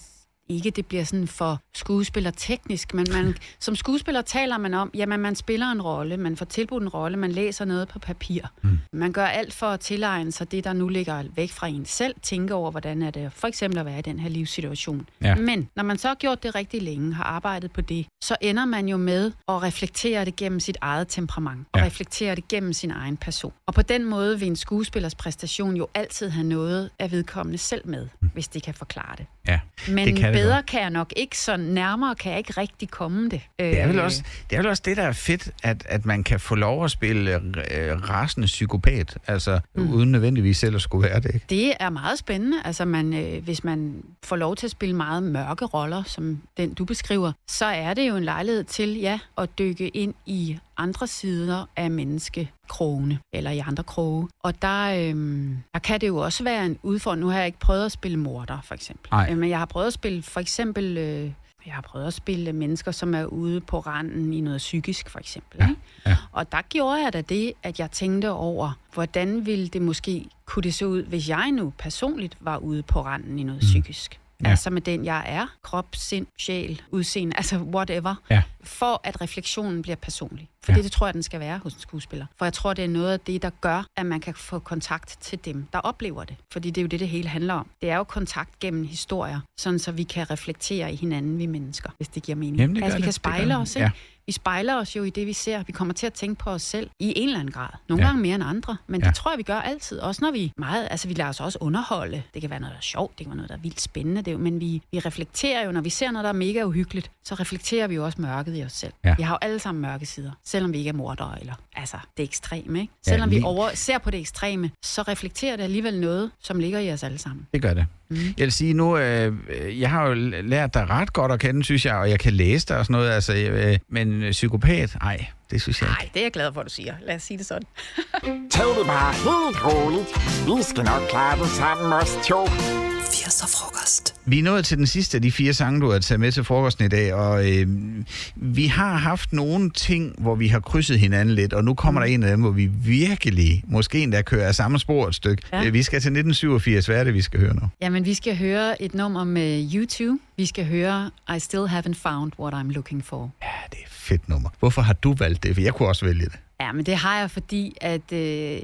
ikke det bliver sådan for skuespiller teknisk, men man, som skuespiller taler man om, jamen man spiller en rolle, man får tilbudt en rolle, man læser noget på papir. Mm. Man gør alt for at tilegne sig det, der nu ligger væk fra en selv, tænke over, hvordan er det for eksempel at være i den her livssituation. Ja. Men når man så har gjort det rigtig længe, har arbejdet på det, så ender man jo med at reflektere det gennem sit eget temperament, og Ja. reflektere det gennem sin egen person. Og på den måde vil en skuespillers præstation jo altid have noget af vedkommende selv med, mm. hvis det kan forklare det. Ja, Men det kan det bedre kan jeg nok ikke, så nærmere kan jeg ikke rigtig komme det. Det er, vel Øh, også, det er vel også det, der er fedt, at, at man kan få lov at spille øh, rasende psykopat, altså mm. uden nødvendigvis selv at skulle være det, ikke? Det er meget spændende. Altså, man, øh, hvis man får lov til at spille meget mørke roller, som den du beskriver, så er det jo en lejlighed til, ja, at dykke ind i andre sider af menneskekrogene, eller i andre kroge. Og der, øhm, der kan det jo også være en udfordring. Nu har jeg ikke prøvet at spille morder, for eksempel. Nej. Øh, Men jeg har prøvet at spille, for eksempel... Øh, jeg har prøvet at spille mennesker, som er ude på randen i noget psykisk, for eksempel. Ja, ikke? ja. Og der gjorde jeg da det, at jeg tænkte over, hvordan ville det måske kunne det se ud, hvis jeg nu personligt var ude på randen i noget psykisk. Ja. Altså med den, jeg er. Krop, sind, sjæl, udseende, altså whatever. Ja. For at refleksionen bliver personlig. For Ja. ja. det tror jeg, den skal være hos en skuespiller. For jeg tror, det er noget af det, der gør, at man kan få kontakt til dem, der oplever det. Fordi det er jo det, det hele handler om. Det er jo kontakt gennem historier, sådan så vi kan reflektere i hinanden, vi mennesker, hvis det giver mening. Jamen, det altså vi det. kan Det spejle det. os, ikke? Ja. Vi spejler os jo i det, vi ser. Vi kommer til at tænke på os selv i en eller anden grad. Nogle Ja. ja. gange mere end andre, men Ja. ja. det tror jeg, vi gør altid. Også når vi meget, altså vi lader os også underholde. Det kan være noget, der er sjovt, det kan være noget, der er vildt spændende. Det er, jo- men vi, vi reflekterer jo, når vi ser noget, der er mega uhyggeligt, så reflekterer vi jo også mørket i vi os selv. Ja. Vi har jo alle sammen mørke sider, selvom vi ikke er mordere, eller altså det ekstreme. Ikke? Selvom vi lige- over, ser på det ekstreme, så reflekterer det alligevel noget, som ligger i os alle sammen. Det gør det. Mm. Jeg vil sige nu, øh, jeg har jo lært dig ret godt at kende, synes jeg, og jeg kan læse dig og sådan noget, altså, øh, men øh, psykopat, nej, det synes jeg ikke. Nej, det er jeg glad for, at du siger. Lad os sige det sådan. Tag det bare helt roligt. Vi skal nok klare det sammen, os to. 80'er frokost. Vi er nået til den sidste af de fire sange, du har taget med til frokosten i dag, og øh, vi har haft nogle ting, hvor vi har krydset hinanden lidt, og nu kommer mm. der en af dem, hvor vi virkelig, måske endda kører af samme spor et stykke. Ja. Ja. Vi skal til 1987, hvad er det, vi skal høre nu? Jamen, vi skal høre et nummer med YouTube. Vi skal høre I Still Haven't Found What I'm Looking For. Ja, det er fedt nummer. Hvorfor har du valgt det? For jeg kunne også vælge det. Ja, men det har jeg, fordi at øh,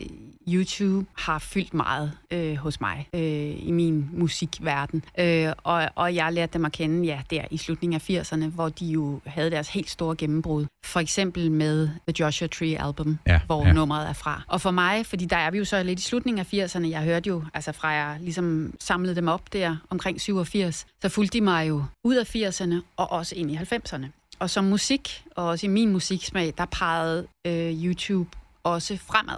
YouTube har fyldt meget øh, hos mig øh, i min musikverden. Øh, og, og jeg lærte dem at kende, ja, der i slutningen af 80'erne, hvor de jo havde deres helt store gennembrud. For eksempel med The Joshua Tree album, Ja, hvor ja. nummeret er fra. Og for mig, fordi der er vi jo så lidt i slutningen af 80'erne, jeg hørte jo, altså fra jeg ligesom samlede dem op der omkring 87, så fulgte de mig jo ud af 80'erne og også ind i 90'erne. Og som musik, og også i min musiksmag, der pegede øh, YouTube også fremad.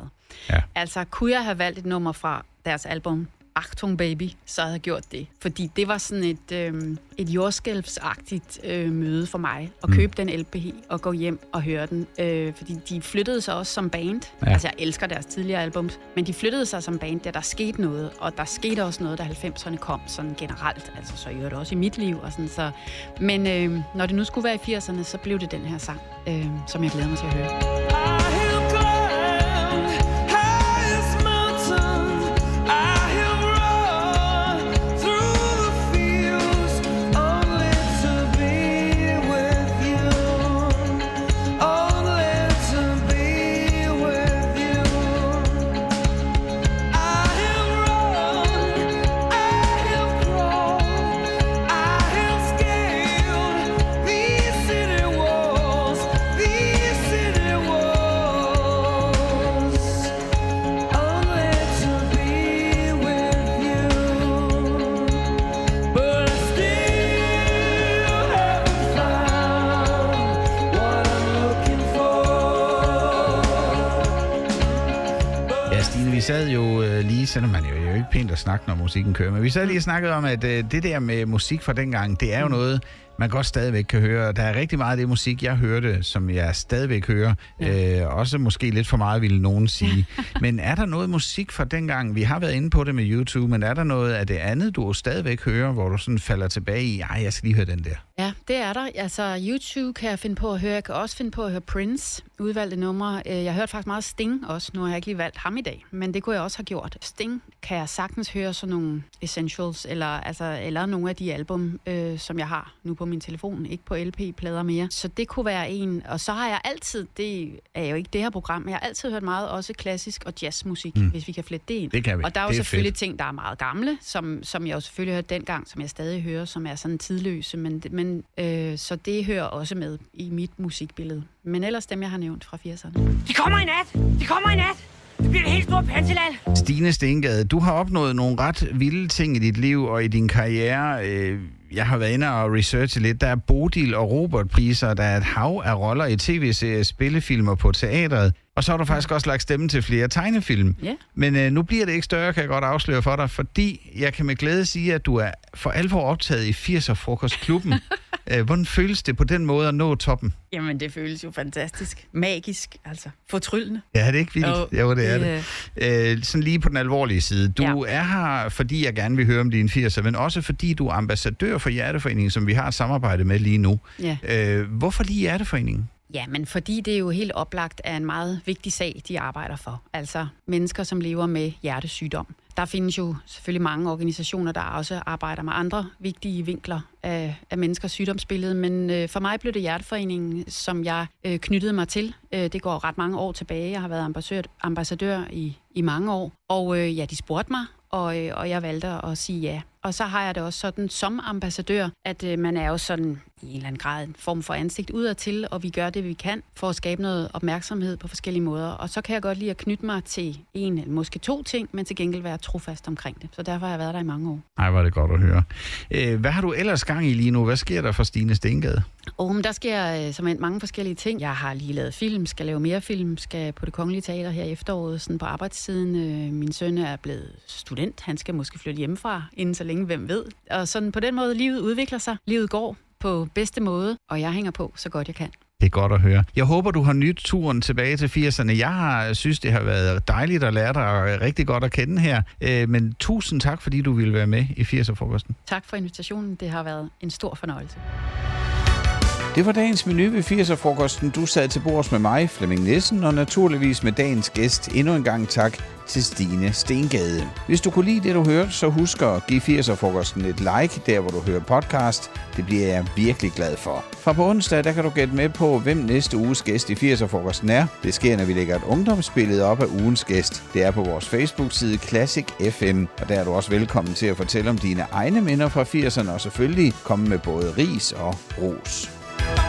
Ja. Altså, kunne jeg have valgt et nummer fra deres album Achtung Baby, så havde gjort det. Fordi det var sådan et, øh, et jordskælvsagtigt øh, møde for mig. At købe den LP og gå hjem og høre den. Øh, fordi de flyttede sig også som band. Ja. Altså, jeg elsker deres tidligere albums. Men de flyttede sig som band, da der skete noget. Og der skete også noget, da 90'erne kom sådan generelt. Altså, så gjorde det også i mit liv. Og sådan, så. Men øh, når det nu skulle være i 80'erne, så blev det den her sang, øh, som jeg glæder mig til at høre. Snakke, når musikken kører, men vi sad lige og snakkede om, at øh, det der med musik fra dengang, det er jo noget, man godt stadigvæk kan høre. Der er rigtig meget af det musik, jeg hørte, som jeg stadigvæk hører. Ja. Øh, også måske lidt for meget, ville nogen sige. men er der noget musik fra dengang? Vi har været inde på det med YouTube, men er der noget af det andet, du stadigvæk hører, hvor du sådan falder tilbage i, ej, jeg skal lige høre den der? Ja, det er der. Altså, YouTube kan jeg finde på at høre. Jeg kan også finde på at høre Prince, udvalgte numre. Øh, Jeg har hørt faktisk meget Sting også. Nu har jeg ikke lige valgt ham i dag, men det kunne jeg også have gjort. Sting kan jeg sagtens høre sådan nogle essentials, eller, altså, eller nogle af de album, øh, som jeg har nu på min telefon. Ikke på LP-plader mere. Så det kunne være en. Og så har jeg altid, det er jo ikke det her program, men jeg har altid hørt meget også klassisk og jazzmusik, mm. hvis vi kan flette det ind. Det kan vi. Og der er jo Det er selvfølgelig fedt. ting, der er meget gamle, som, som jeg jo selvfølgelig hørte dengang, som jeg stadig hører, som er sådan tidløse, men, men øh, så det hører også med i mit musikbillede. Men ellers dem, jeg har nævnt fra 80'erne. De kommer i nat! De kommer i nat! Det bliver det helt store panselal! Stine Stengade, du har opnået nogle ret vilde ting i dit liv og i din karriere. Øh, jeg har været inde og researche lidt. Der er Bodil og Robert-priser, der er et hav af roller i tv-serier, spillefilm og på teatret. Og så har du faktisk også lagt stemme til flere tegnefilm. Ja. Men øh, nu bliver det ikke større, kan jeg godt afsløre for dig, fordi jeg kan med glæde sige, at du er for alvor optaget i 80'er frokostklubben. Øh, Hvordan føles det på den måde at nå toppen? Jamen, det føles jo fantastisk. Magisk, altså. Fortryllende. Ja, er det ikke vildt? Jo, Jo, det er det, det. Øh, sådan lige på den alvorlige side. Du ja. er her, fordi jeg gerne vil høre om dine 80'er, men også fordi du er ambassadør for Hjerteforeningen, som vi har et samarbejde med lige nu. Ja. Øh, hvorfor lige Hjerteforeningen? Ja, men fordi det er jo helt oplagt er en meget vigtig sag, de arbejder for. Altså mennesker, som lever med hjertesygdom. Der findes jo selvfølgelig mange organisationer, der også arbejder med andre vigtige vinkler af, af menneskers sygdomsbillede, men øh, for mig blev det Hjerteforeningen, som jeg øh, knyttede mig til. Øh, det går ret mange år tilbage. Jeg har været ambassadør, ambassadør i, i mange år, og øh, ja, de spurgte mig, og, øh, og jeg valgte at sige ja. Og så har jeg det også sådan som ambassadør, at øh, man er jo sådan i en eller anden grad en form for ansigt udadtil, og vi gør det, vi kan for at skabe noget opmærksomhed på forskellige måder. Og så kan jeg godt lide at knytte mig til en eller måske to ting, men til gengæld være trofast omkring det. Så derfor har jeg været der i mange år. Nej, var det godt at høre. Øh, hvad har du ellers gang i lige nu? Hvad sker der for Stine Stengade? Og men der sker øh, som endt mange forskellige ting. Jeg har lige lavet film, skal lave mere film, skal på det kongelige teater her i efteråret, sådan på arbejdstiden. Øh, min søn er blevet student, han skal måske flytte hjemmefra inden så længe, hvem ved. Og sådan på den måde, livet udvikler sig, livet går på bedste måde, og jeg hænger på så godt jeg kan. Det er godt at høre. Jeg håber, du har nyt turen tilbage til 80'erne. Jeg har synes, det har været dejligt at lære dig rigtig godt at kende her. Øh, Men tusind tak, fordi du ville være med i 80'er-frokosten. Tak for invitationen. Det har været en stor fornøjelse. Det var dagens menu ved 80'er-frokosten. Du sad til bords med mig, Flemming Nissen, og naturligvis med dagens gæst. Endnu en gang tak til Stine Stengade. Hvis du kunne lide det, du hørte, så husk at give 80'er-frokosten et like, der hvor du hører podcast. Det bliver jeg virkelig glad for. Fra på onsdag, der kan du gætte med på, hvem næste uges gæst i 80'er-frokosten er. Det sker, når vi lægger et ungdomsbillede op af ugens gæst. Det er på vores Facebook-side Classic FM, og der er du også velkommen til at fortælle om dine egne minder fra 80'erne, og selvfølgelig komme med både ris og ros. Bye.